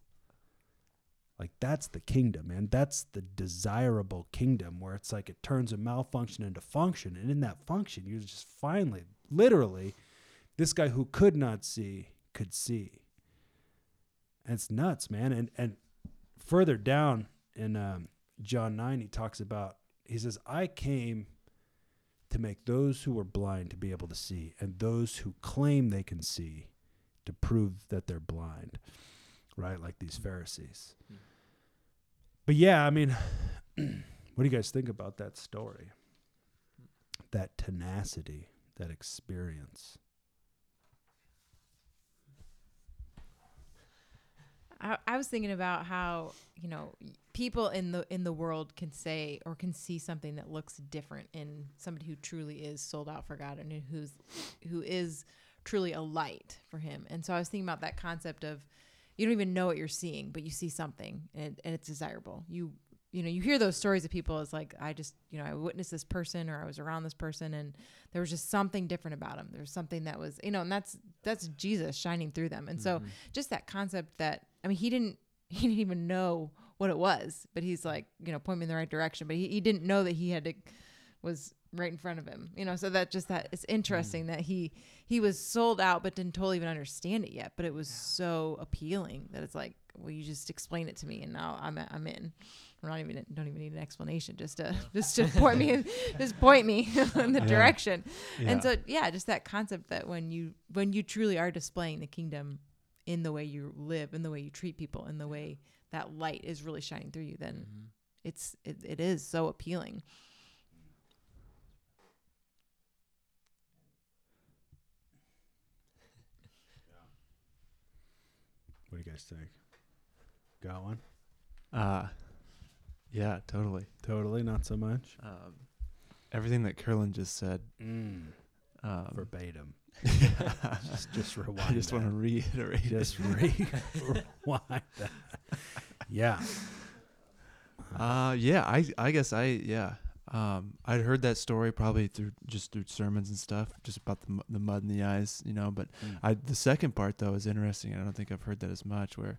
like that's the kingdom, man. That's the desirable kingdom where it's like it turns a malfunction into function. And in that function, you just finally, literally, this guy who could not see could see. And it's nuts, man. And and further down in um, John 9, he talks about, he says, I came to make those who were blind to be able to see, and those who claim they can see to prove that they're blind, right? Like these Pharisees. Hmm. But yeah, I mean, what do you guys think about that story? That tenacity, that experience. I, I was thinking about how you know people in the in the world can say or can see something that looks different in somebody who truly is sold out for God and who's who is truly a light for Him. And so I was thinking about that concept of you don't even know what you're seeing, but you see something and, and it's desirable. You you know you hear those stories of people as like I just you know I witnessed this person or I was around this person and there was just something different about him. There was something that was you know and that's that's Jesus shining through them. And so mm-hmm. just that concept that I mean he didn't he didn't even know what it was, but he's like you know point me in the right direction. But he, he didn't know that he had to was right in front of him. You know, so that just that it's interesting that he he was sold out but didn't totally even understand it yet. But it was so appealing that it's like, well, you just explain it to me and now I'm I'm in. I'm not even don't even need an explanation. Just to just to point me in, just point me in the Yeah. direction. Yeah. And so yeah, just that concept that when you when you truly are displaying the kingdom in the way you live, in the way you treat people, in the way that light is really shining through you, then Mm-hmm. it's it, it is so appealing. What do you guys think? Got one? Uh, yeah, totally. Totally, not so much. Um, everything that Curlin just said. Mm, Um, verbatim. Just, just rewind. I just want to reiterate. it. just re- rewind that. Yeah. Uh, yeah, I I guess I yeah. Um, I'd heard that story probably through just through sermons and stuff, just about the the mud in the eyes, you know. But Mm. I the second part though is interesting. I don't think I've heard that as much. Where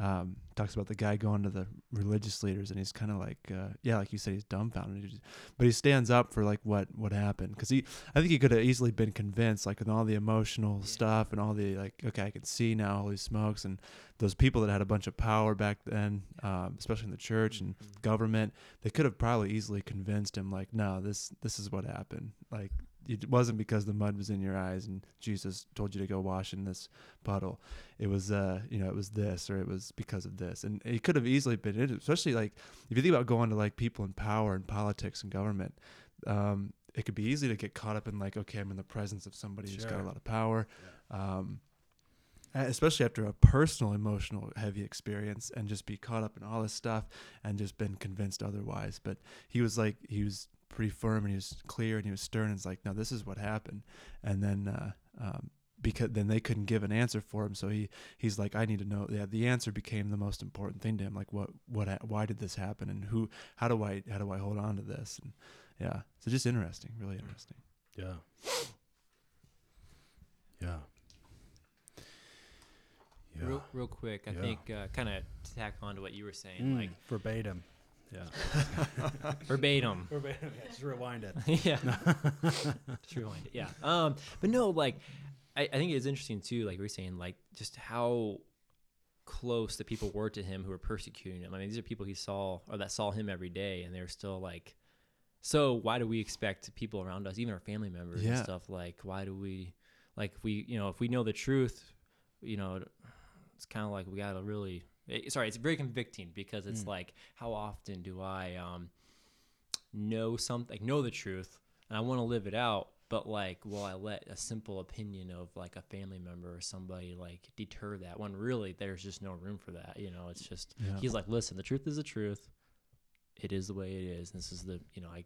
um, talks about the guy going to the religious leaders and he's kind of like uh, yeah, like you said, he's dumbfounded. But he stands up for like what what happened because he I think he could have easily been convinced like with all the emotional stuff and all the like okay I can see now holy smokes and those people that had a bunch of power back then, um, especially in the church and Mm-hmm. government, they could have probably easily convinced him like, no, this this is what happened. Like it wasn't because the mud was in your eyes and Jesus told you to go wash in this puddle. It was uh you know it was this or it was because of this, and it could have easily been it. Especially like if you think about going to like people in power and politics and government. Um, it could be easy to get caught up in like, okay, I'm in the presence of somebody who's got a lot of power. Um, uh, especially after a personal, emotional, heavy experience, and just be caught up in all this stuff and just been convinced otherwise. But he was like, he was pretty firm and he was clear and he was stern. And it's like, no, this is what happened. And then uh, um, because then they couldn't give an answer for him. So he he's like, I need to know. Yeah, the answer became the most important thing to him. Like, what what why did this happen, and who how do I how do I hold on to this? And yeah, so just interesting, really interesting. Yeah. Yeah. Yeah. Real, real quick, I Yeah. think uh, kind of to tack on to what you were saying, Mm, like verbatim. Yeah. verbatim. verbatim. Yeah, just rewind it. yeah. Just rewind it. Yeah. Um, but no, like, I, I think it's interesting too, like we are saying, like just how close the people were to him who were persecuting him. I mean, these are people he saw or that saw him every day, and they're still like. So why do we expect people around us, even our family members and stuff, like why do we, like if we, you know, if we know the truth, you know, it's kind of like we gotta really. It, sorry, it's very convicting because it's Mm. like how often do I um know something, like know the truth, and I want to live it out, but like, will I let a simple opinion of like a family member or somebody like deter that when really there's just no room for that? You know, it's just Yeah. he's like, listen, the truth is the truth. It is the way it is. This is the you know I,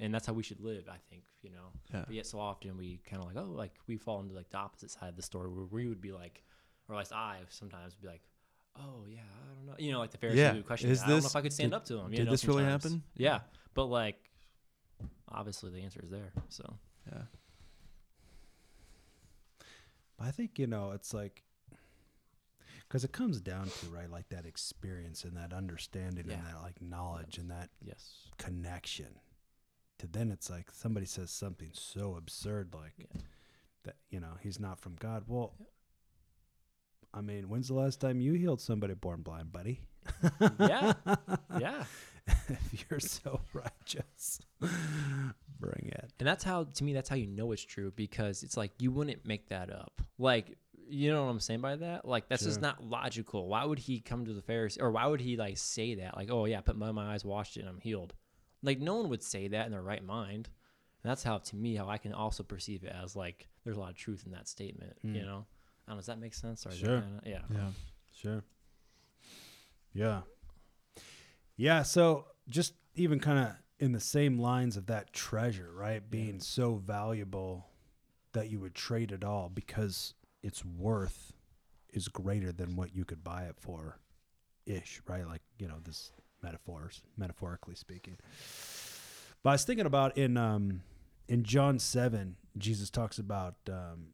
and that's how we should live. I think you know. Yeah. But yet so often we kind of like oh like we fall into like the opposite side of the story where we would be like, or at least I sometimes would be like. Oh yeah, I don't know. You know, like the Pharisee Yeah, would question. is I don't know this- if I could stand did- up to him. You did know, this really happen? Yeah, but like, obviously the answer is there. So Yeah. I think you know it's like because it comes down to right like that experience and that understanding Yeah. and that like knowledge and that yes, connection. To then it's like somebody says something so absurd like Yeah. that you know he's not from God. Well, I mean, when's the last time you healed somebody born blind, buddy? yeah, yeah. if you're so righteous, bring it. And that's how, to me, that's how you know it's true because it's like you wouldn't make that up. Like, you know what I'm saying by that? Like, that's just not logical. Why would he come to the Pharisee, or why would he like say that? Like, oh yeah, I put my, my eyes, washed it, and I'm healed. Like, no one would say that in their right mind. And that's how, to me, how I can also perceive it as like there's a lot of truth in that statement. You Mm. know? I don't know. Does that make sense? Or Sure. yeah. Yeah. Sure. Yeah. Yeah. So just even kind of in the same lines of that treasure, right? Being so valuable that you would trade it all because its worth is greater than what you could buy it for ish, right? Like, you know, this metaphors, metaphorically speaking. But I was thinking about in um in John seven, Jesus talks about um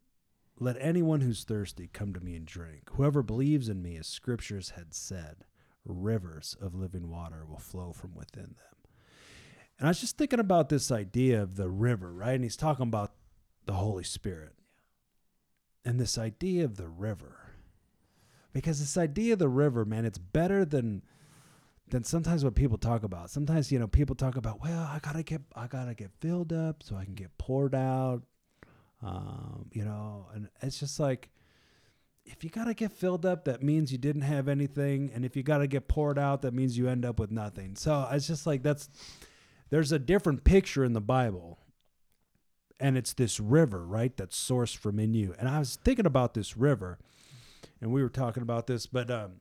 let anyone who's thirsty come to me and drink. Whoever believes in me, as scriptures had said, rivers of living water will flow from within them. And I was just thinking about this idea of the river, right? And he's talking about the Holy Spirit. And this idea of the river. Because this idea of the river, man, it's better than than sometimes what people talk about. Sometimes, you know, people talk about, well, I gotta get I gotta get filled up so I can get poured out um, you know, and it's just like if you gotta get filled up, that means you didn't have anything, and if you gotta get poured out, that means you end up with nothing. So it's just like that's there's a different picture in the Bible, and it's this river, right? That's sourced from in you. And I was thinking about this river, and we were talking about this, but um,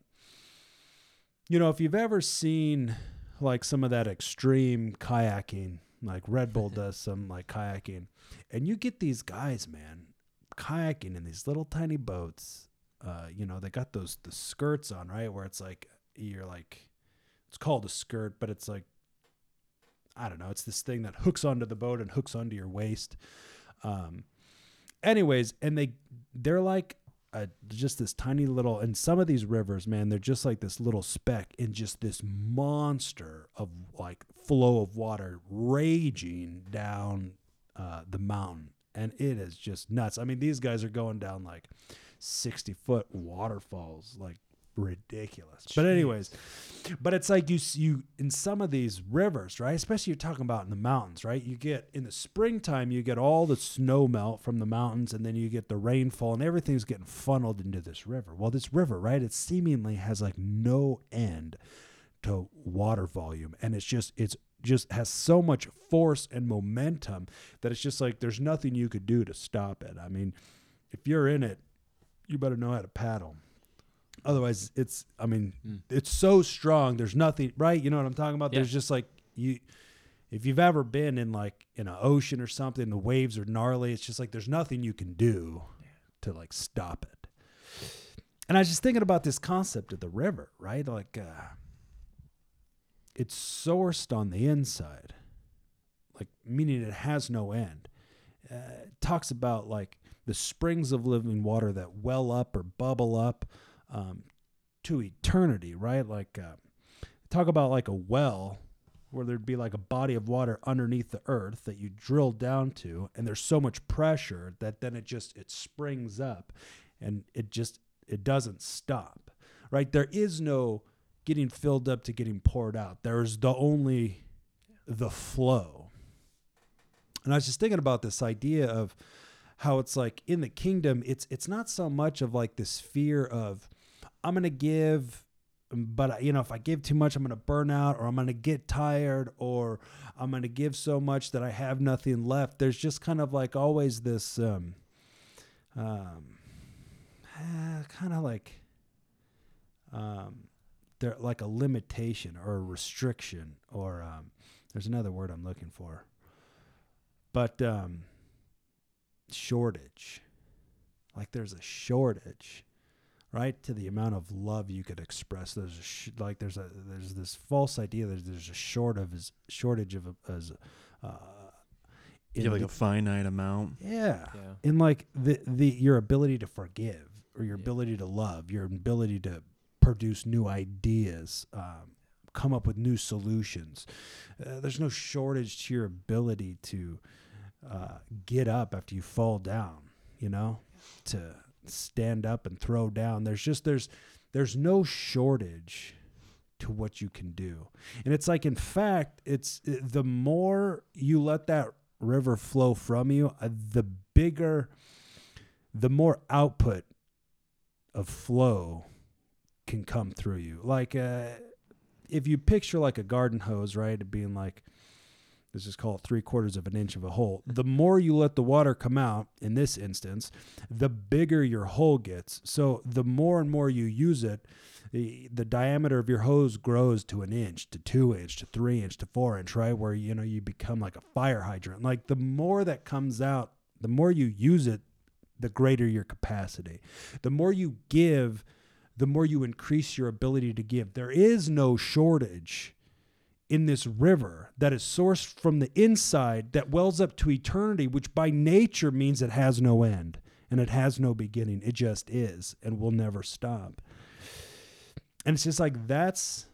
you know, if you've ever seen like some of that extreme kayaking, like Red Bull does some like kayaking, and you get these guys, man, kayaking in these little tiny boats. Uh, you know, they got those the skirts on, right? Where it's like you're like, it's called a skirt, but it's like, I don't know, it's this thing that hooks onto the boat and hooks onto your waist. Um, anyways, and they they're like a, just this tiny little and some of these rivers man they're just like this little speck in just this monster of like flow of water raging down uh, the mountain. And it is just nuts. I mean these guys are going down like 60 foot waterfalls like ridiculous. But anyways but it's like you you in some of these rivers right especially you're talking about in the mountains right you get in the springtime you get all the snow melt from the mountains and then you get the rainfall and everything's getting funneled into this river. Well this river right it seemingly has like no end to water volume and it's just it's just has so much force and momentum that it's just like there's nothing you could do to stop it. I mean if you're in it you better know how to paddle otherwise it's i mean Mm. it's so strong there's nothing right you know what i'm talking about Yeah. there's just like you if you've ever been in like in an ocean or something the waves are gnarly it's just like there's nothing you can do to like stop it. And I was just thinking about this concept of the river, right? Like uh, it's sourced on the inside, like meaning it has no end. Uh, it talks about like the springs of living water that well up or bubble up um, to eternity, right? Like uh, talk about like a well where there'd be like a body of water underneath the earth that you drill down to and there's so much pressure that then it just it springs up and it just it doesn't stop right? There is no getting filled up to getting poured out. There's the only the flow. And i was just thinking about this idea of how it's like in the kingdom it's it's not so much of like this fear of i'm going to give but you know if i give too much i'm going to burn out or i'm going to get tired or i'm going to give so much that i have nothing left. There's just kind of like always this um um eh, kind of like um there like a limitation or a restriction or um there's another word i'm looking for but um shortage. Like there's a shortage right to the amount of love you could express there's a sh- like there's a there's this false idea that there's a short of as shortage of a, as uh You have like the- a finite amount. yeah Yeah. in like the the your ability to forgive or your Yeah. ability to love your ability to produce new ideas um, come up with new solutions uh, there's no shortage to your ability to uh, get up after you fall down you know to stand up and throw down. There's just there's there's no shortage to what you can do. And it's like in fact it's the more you let that river flow from you uh, the bigger the more output of flow can come through you. Like uh if you picture like a garden hose right being like let's just call it three quarters of an inch of a hole. The more you let the water come out in this instance the bigger your hole gets. So the more and more you use it the, the diameter of your hose grows to an inch to two inch to three inch to four inch right? Where you know you become like a fire hydrant. Like the more that comes out the more you use it the greater your capacity. The more you give the more you increase your ability to give. There is no shortage in this river that is sourced from the inside that wells up to eternity which by nature means it has no end and it has no beginning. It just is and will never stop. And it's just like that's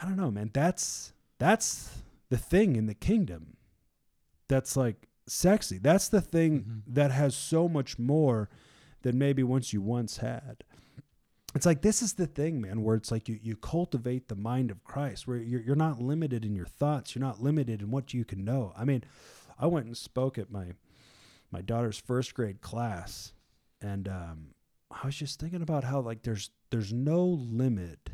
i don't know man. That's that's the thing in the kingdom that's like sexy. That's the thing Mhm. that has so much more than maybe once you once had it's like this is the thing man where it's like you, you cultivate the mind of christ where you're, you're not limited in your thoughts. You're not limited in what you can know. I mean i went and spoke at my my daughter's first grade class and um, i was just thinking about how like there's there's no limit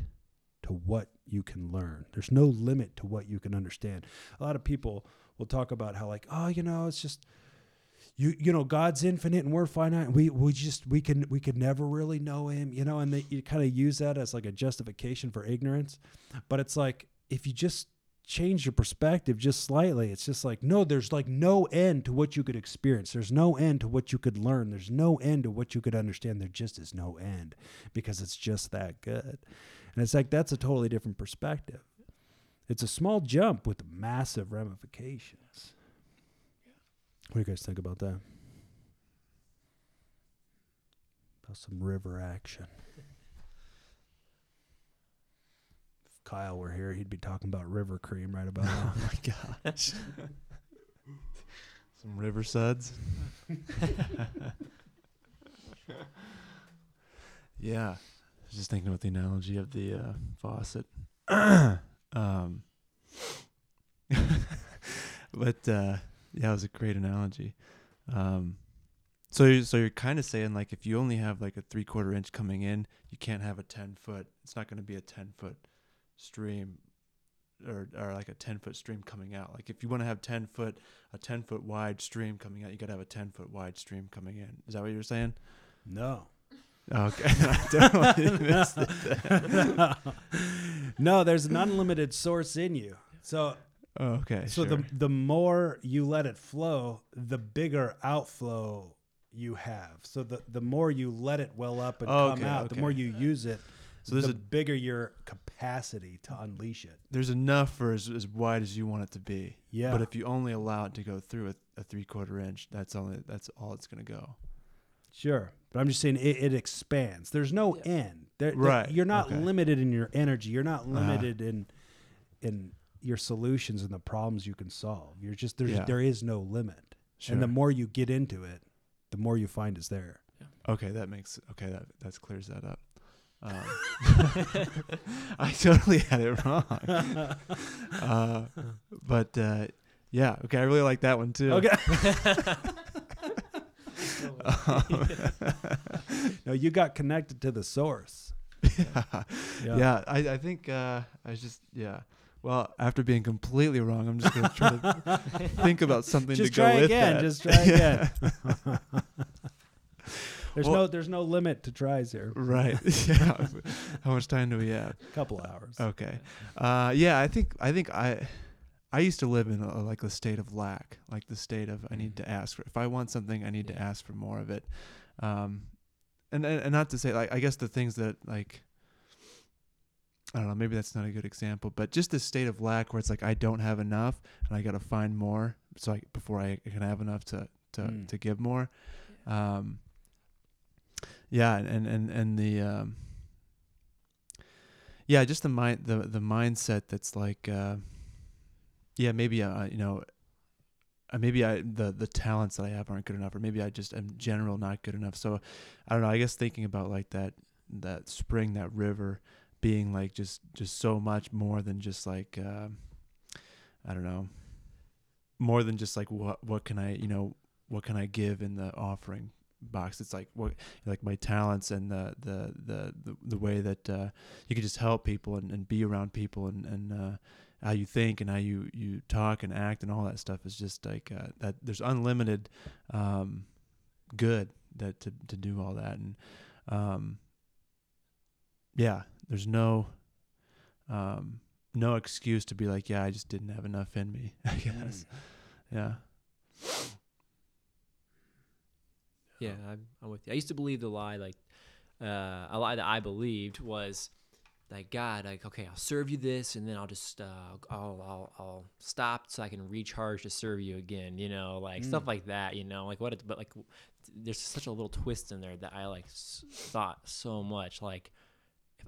to what you can learn. There's no limit to what you can understand. A lot of people will talk about how like oh you know it's just you you know God's infinite and we're finite. We we just we can we could never really know Him, you know. And they, you kind of use that as like a justification for ignorance, but it's like if you just change your perspective just slightly, it's just like no, there's like no end to what you could experience. There's no end to what you could learn. There's no end to what you could understand. There just is no end because it's just that good. And it's like that's a totally different perspective. It's a small jump with massive ramifications. What do you guys think about that? About some river action. If Kyle were here, he'd be talking about river cream right about now. Oh my gosh. Some river suds. yeah. I was just thinking about the analogy of the uh, faucet. um, but uh, yeah, it was a great analogy. Um, so, you- so you're kind of saying like if you only have like a three quarter inch coming in, you can't have a ten foot. It's not going to be a ten foot stream, or or like a ten foot stream coming out. Like if you want to have ten foot a ten foot wide stream coming out, you got to have a ten foot wide stream coming in. Is that what you're saying? no. Okay, I totally missed it. no, there's an unlimited source in you. So Oh, okay, so sure. the the more you let it flow, the bigger outflow you have. So the the more you let it well up and Oh, come okay, out, the more you use it, So there's the a- bigger your capacity to unleash it. There's enough for as, as wide as you want it to be. Yeah. But if you only allow it to go through a, a three quarter inch, that's only that's all it's gonna go. Sure, but I'm just saying it, it expands. There's no Yeah. end. There, there- Right, you're not okay. limited in your energy. You're not Uh-huh. limited in in your solutions and the problems you can solve. You're just there's Yeah. there is no limit. Sure. And the more you get into it, the more you find is there. Yeah. Okay, that makes okay. That that clears that up. Um, I totally had it wrong. Uh, but uh, yeah, okay, I really like that one too. Okay. no, you got connected to the source. yeah, yeah. I I think uh, I was just yeah. Well, after being completely wrong, I'm just gonna try to think about something Just to go try with again. that. Just try again. there's Well- no there's no limit to tries here. right. yeah. How much time do we have? A couple hours. Okay. Uh, yeah, I think I think I I used to live in a, like the state of lack, like the state of I need to ask for. If I want something, I need to ask for more of it. Um, and, and and not to say like I guess the things that like I don't know, maybe that's not a good example, but just this state of lack where it's like I don't have enough and I got to find more so I before I can have enough to to Mm. to give more. Um, yeah, and and and, and the um, yeah, just the mind the the mindset that's like uh, yeah, maybe uh, you know uh, maybe I the the talents that I have aren't good enough, or maybe I just am general not good enough. So I don't know. I guess thinking about like that that spring, that river, being like just just so much more than just like uh, I don't know, more than just like what what can I you know what can I give in the offering box? It's like what like my talents and the the the the, the way that uh, you can just help people and, and be around people and and uh, how you think and how you you talk and act and all that stuff is just like uh, that. There's unlimited um, good that to to do all that and um, yeah, there's no um, no excuse to be like, yeah, I just didn't have enough in me. I guess, yeah. Yeah, I'm, I'm with you. I used to believe the lie, like uh, a lie that I believed was like God, like okay, I'll serve you this, and then I'll just uh, I'll I'll I'll stop so I can recharge to serve you again. You know, like stuff Mm. like that. You know, like what? It, but like, there's such a little twist in there that I like s- thought so much. Like,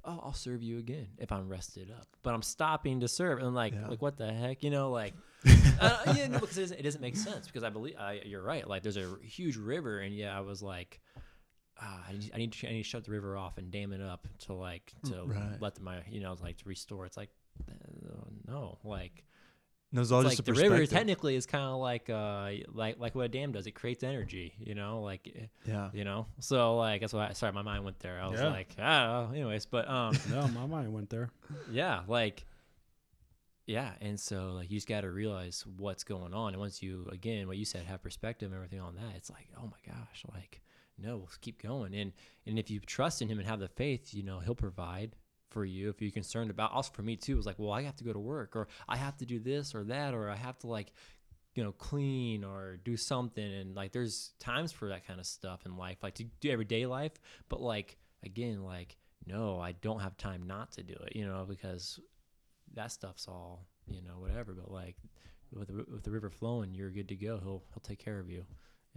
oh, I'll serve you again if I'm rested up, but I'm stopping to serve, and like Yeah. like what the heck? You know, like uh, yeah, no, because it doesn't, it doesn't make sense because I believe I, you're right. Like there's a huge river, and yeah, I was like, ah, I, need, I need to I need to shut the river off and dam it up to like to Right. let my you know like to restore. It's like no, like No, it's all it's just like a the river technically is kind of like uh like like what a dam does. It creates energy, you know, like eh, Yeah. you know. So like that's why. I, sorry, my mind went there. I was Yeah. like, ah, anyways, but um. No, my mind went there. yeah like yeah and so like you just got to realize what's going on and once you again what you said have perspective and everything on that it's like oh my gosh like no let's keep going and and if you trust in him and have the faith you know he'll provide for you if you're concerned about also for me too it was like well i have to go to work or i have to do this or that or i have to like you know clean or do something. And like there's times for that kind of stuff in life like to do everyday life. But like again like no i don't have time not to do it you know because that stuff's all you know whatever. But like with the, with the river flowing you're good to go. He'll he'll take care of you.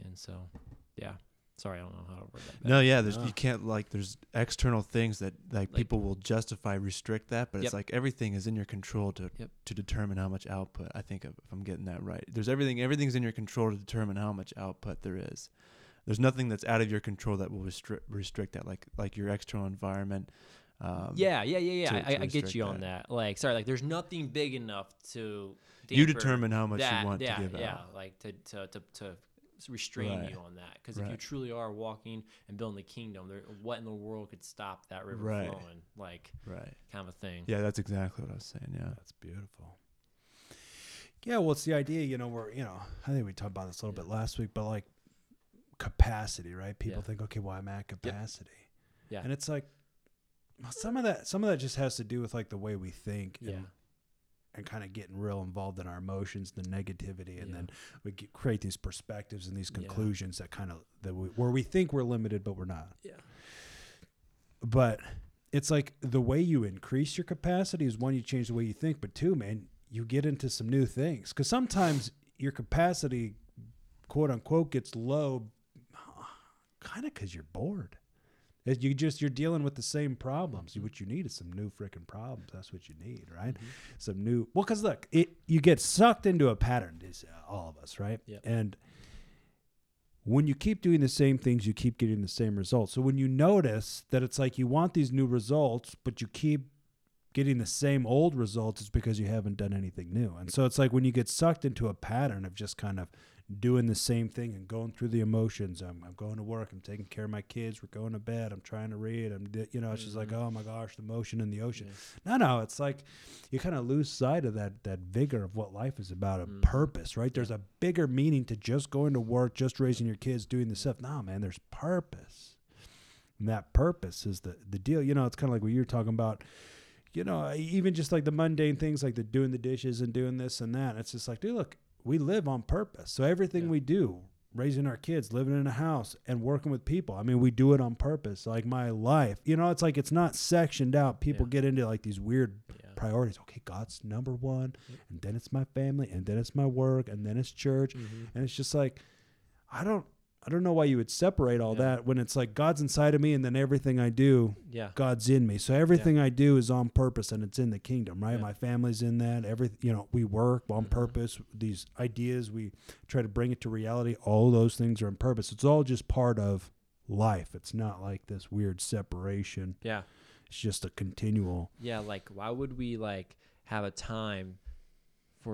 And so yeah sorry i don't know how to word that better. No, yeah, there's Yeah. you can't like there's external things that like, Like- people will justify restrict that, but Yep. it's like everything is in your control to Yep. to determine how much output. I think if if I'm getting that right. There's everything everything's in your control to determine how much output there is. There's nothing that's out of your control that will restrict restrict that like like your external environment. Um, yeah yeah yeah yeah to- I, to I, I get restrict you on that. that like sorry like there's nothing big enough to You determine how much that, you want yeah, to give yeah, out. like to to to, to restrain Right. you on that because if you truly are walking and building the kingdom there what in the world could stop that river Right. flowing like Right. kind of a thing Yeah, that's exactly what I was saying. Yeah. That's beautiful. Yeah, well, it's the idea, you know, we're, you know, I think we talked about this a little bit last week, but like capacity, right? People Yeah. think, okay, well, I'm at capacity. Yeah. And it's like, some of that, some of that just has to do with like the way we think yeah and, and kind of getting real involved in our emotions, the negativity, and Yeah. then we get, create these perspectives and these Yeah. conclusions that kind of that we, where we think we're limited, but we're not. Yeah. But it's like the way you increase your capacity is one, you change the way you think, but two, man, you get into some new things because sometimes your capacity, quote unquote, gets low, kind of because you're bored. You just you're dealing with the same problems. What you need is some new freaking problems. That's what you need, right? Some new. Well, because look, it you get sucked into a pattern. Is uh, all of us, right? Yep. And when you keep doing the same things, you keep getting the same results. So when you notice that it's like you want these new results, but you keep getting the same old results, it's because you haven't done anything new. And so it's like when you get sucked into a pattern of just kind of doing the same thing and going through the emotions. I'm, I'm going to work. I'm taking care of my kids. We're going to bed. I'm trying to read. I'm, you know, it's just like, oh my gosh, the motion in the ocean. No, no, it's like you kind of lose sight of that that vigor of what life is about, a Mhm. purpose, right? There's a bigger meaning to just going to work, just raising your kids, doing the stuff. No, man, there's purpose. And that purpose is the the deal. You know, it's kind of like what you were talking about. You know, even just like the mundane things like the doing the dishes and doing this and that. It's just like, dude, look, we live on purpose. So everything Yeah. we do, raising our kids, living in a house, and working with people. I mean, we do it on purpose. Like my life, you know, it's like it's not sectioned out. People Yeah. get into like these weird Yeah. priorities. Okay, God's number one, Yep. and then it's my family, and then it's my work, and then it's church, Mhm. and it's just like, I don't, I don't know why you would separate all Yeah. that when it's like God's inside of me, and then everything I do, Yeah. God's in me. So everything I do is on purpose, and it's in the kingdom, right? Yeah. My family's in that. Every, you know, we work on Mhm. purpose. These ideas, we try to bring it to reality. All those things are on purpose. It's all just part of life. It's not like this weird separation. Yeah. It's just a continual. Yeah. Like, why would we like have a time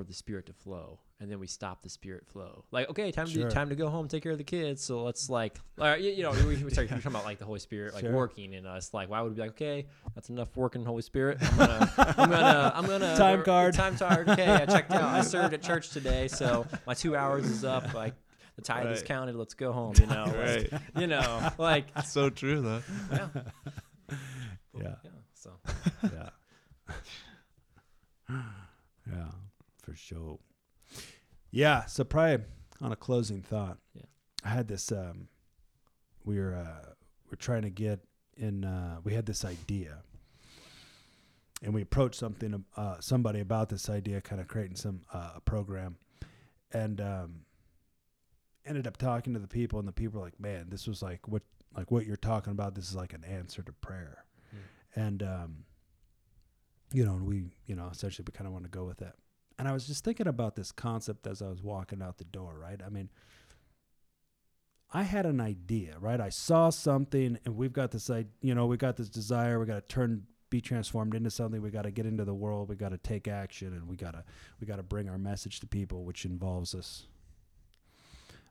for the spirit to flow, and then we stop the spirit flow? Like, okay, time Sure. to time to go home, take care of the kids. So let's like, right, you, you know, we, we start we're talking about like the Holy Spirit, like Sure. working in us. Like, why would we be like, okay, that's enough working, Holy Spirit. I'm gonna, I'm gonna, I'm gonna Time or- card. Time card. Okay, I checked out. I served at church today, so my two hours is up. Like. The tithe is counted. Let's go home. You know, like, Right. you know, like so true though. yeah, Yeah. yeah. So yeah. yeah, for sure. Yeah, so probably on a closing thought. Yeah. I had this um we were uh we're trying to get in uh we had this idea. And we approached something uh somebody about this idea kind of creating some uh a program and um ended up talking to the people and the people were like, "Man, this was like what like what you're talking about this is like an answer to prayer." and um, you know, and we, you know, essentially we kind of want to go with that. And I was just thinking about this concept as I was walking out the door, right? I mean, I had an idea, right? I saw something, and we've got this, I, you know, we got this desire. We got to turn, be transformed into something. We got to get into the world. We got to take action, and we got to, we got to bring our message to people, which involves us,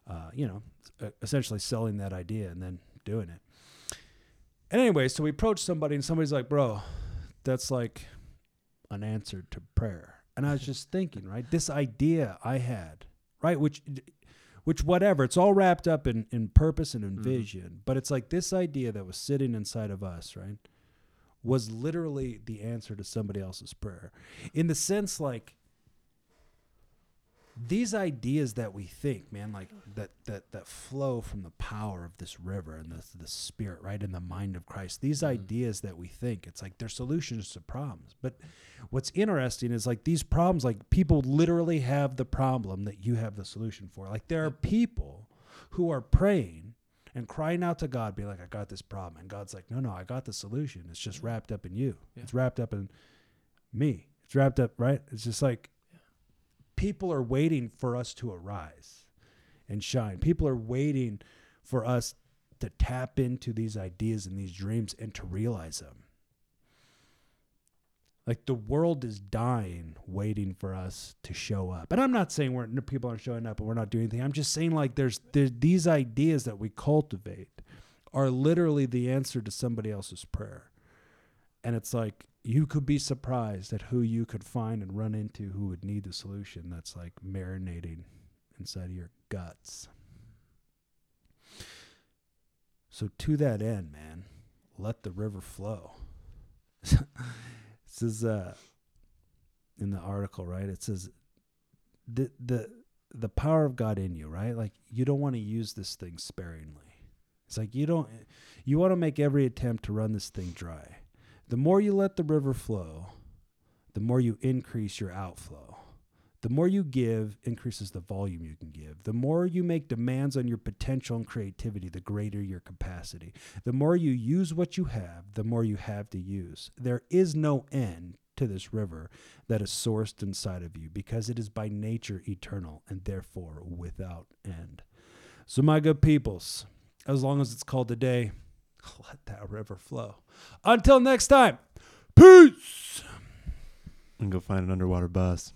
uh, you know, essentially selling that idea and then doing it. And anyway, so we approached somebody, and somebody's like, "Bro, that's like an answer to prayer." And I was just thinking, right? This idea I had, right? Which, which whatever, it's all wrapped up in in purpose and in Mhm. vision. But it's like this idea that was sitting inside of us, right? Was literally the answer to somebody else's prayer, in the sense like these ideas that we think, man, like that that that flow from the power of this river and the the spirit, right, in the mind of Christ. These Mhm. ideas that we think, it's like they're solutions to problems. But what's interesting is like these problems, like people literally have the problem that you have the solution for. Like there are people who are praying and crying out to God, be like, I got this problem. And God's like, No, no, I got the solution. It's just wrapped up in you. Yeah. It's wrapped up in me. It's wrapped up, right? It's just like people are waiting for us to arise and shine. People are waiting for us to tap into these ideas and these dreams and to realize them. Like the world is dying, waiting for us to show up. And I'm not saying we're people aren't showing up and we're not doing anything. I'm just saying like there's there's these ideas that we cultivate are literally the answer to somebody else's prayer. And it's like you could be surprised at who you could find and run into who would need the solution that's like marinating inside of your guts. So to that end, man, let the river flow. this is uh in the article, right? It says the the the power of God in you, right? Like you don't want to use this thing sparingly. It's like you don't you want to make every attempt to run this thing dry. The more you let the river flow, the more you increase your outflow. The more you give increases the volume you can give. The more you make demands on your potential and creativity, the greater your capacity. The more you use what you have, the more you have to use. There is no end to this river that is sourced inside of you because it is by nature eternal and therefore without end. So, my good peoples, as long as it's called today, let that river flow. Until next time, peace. And go find an underwater bus.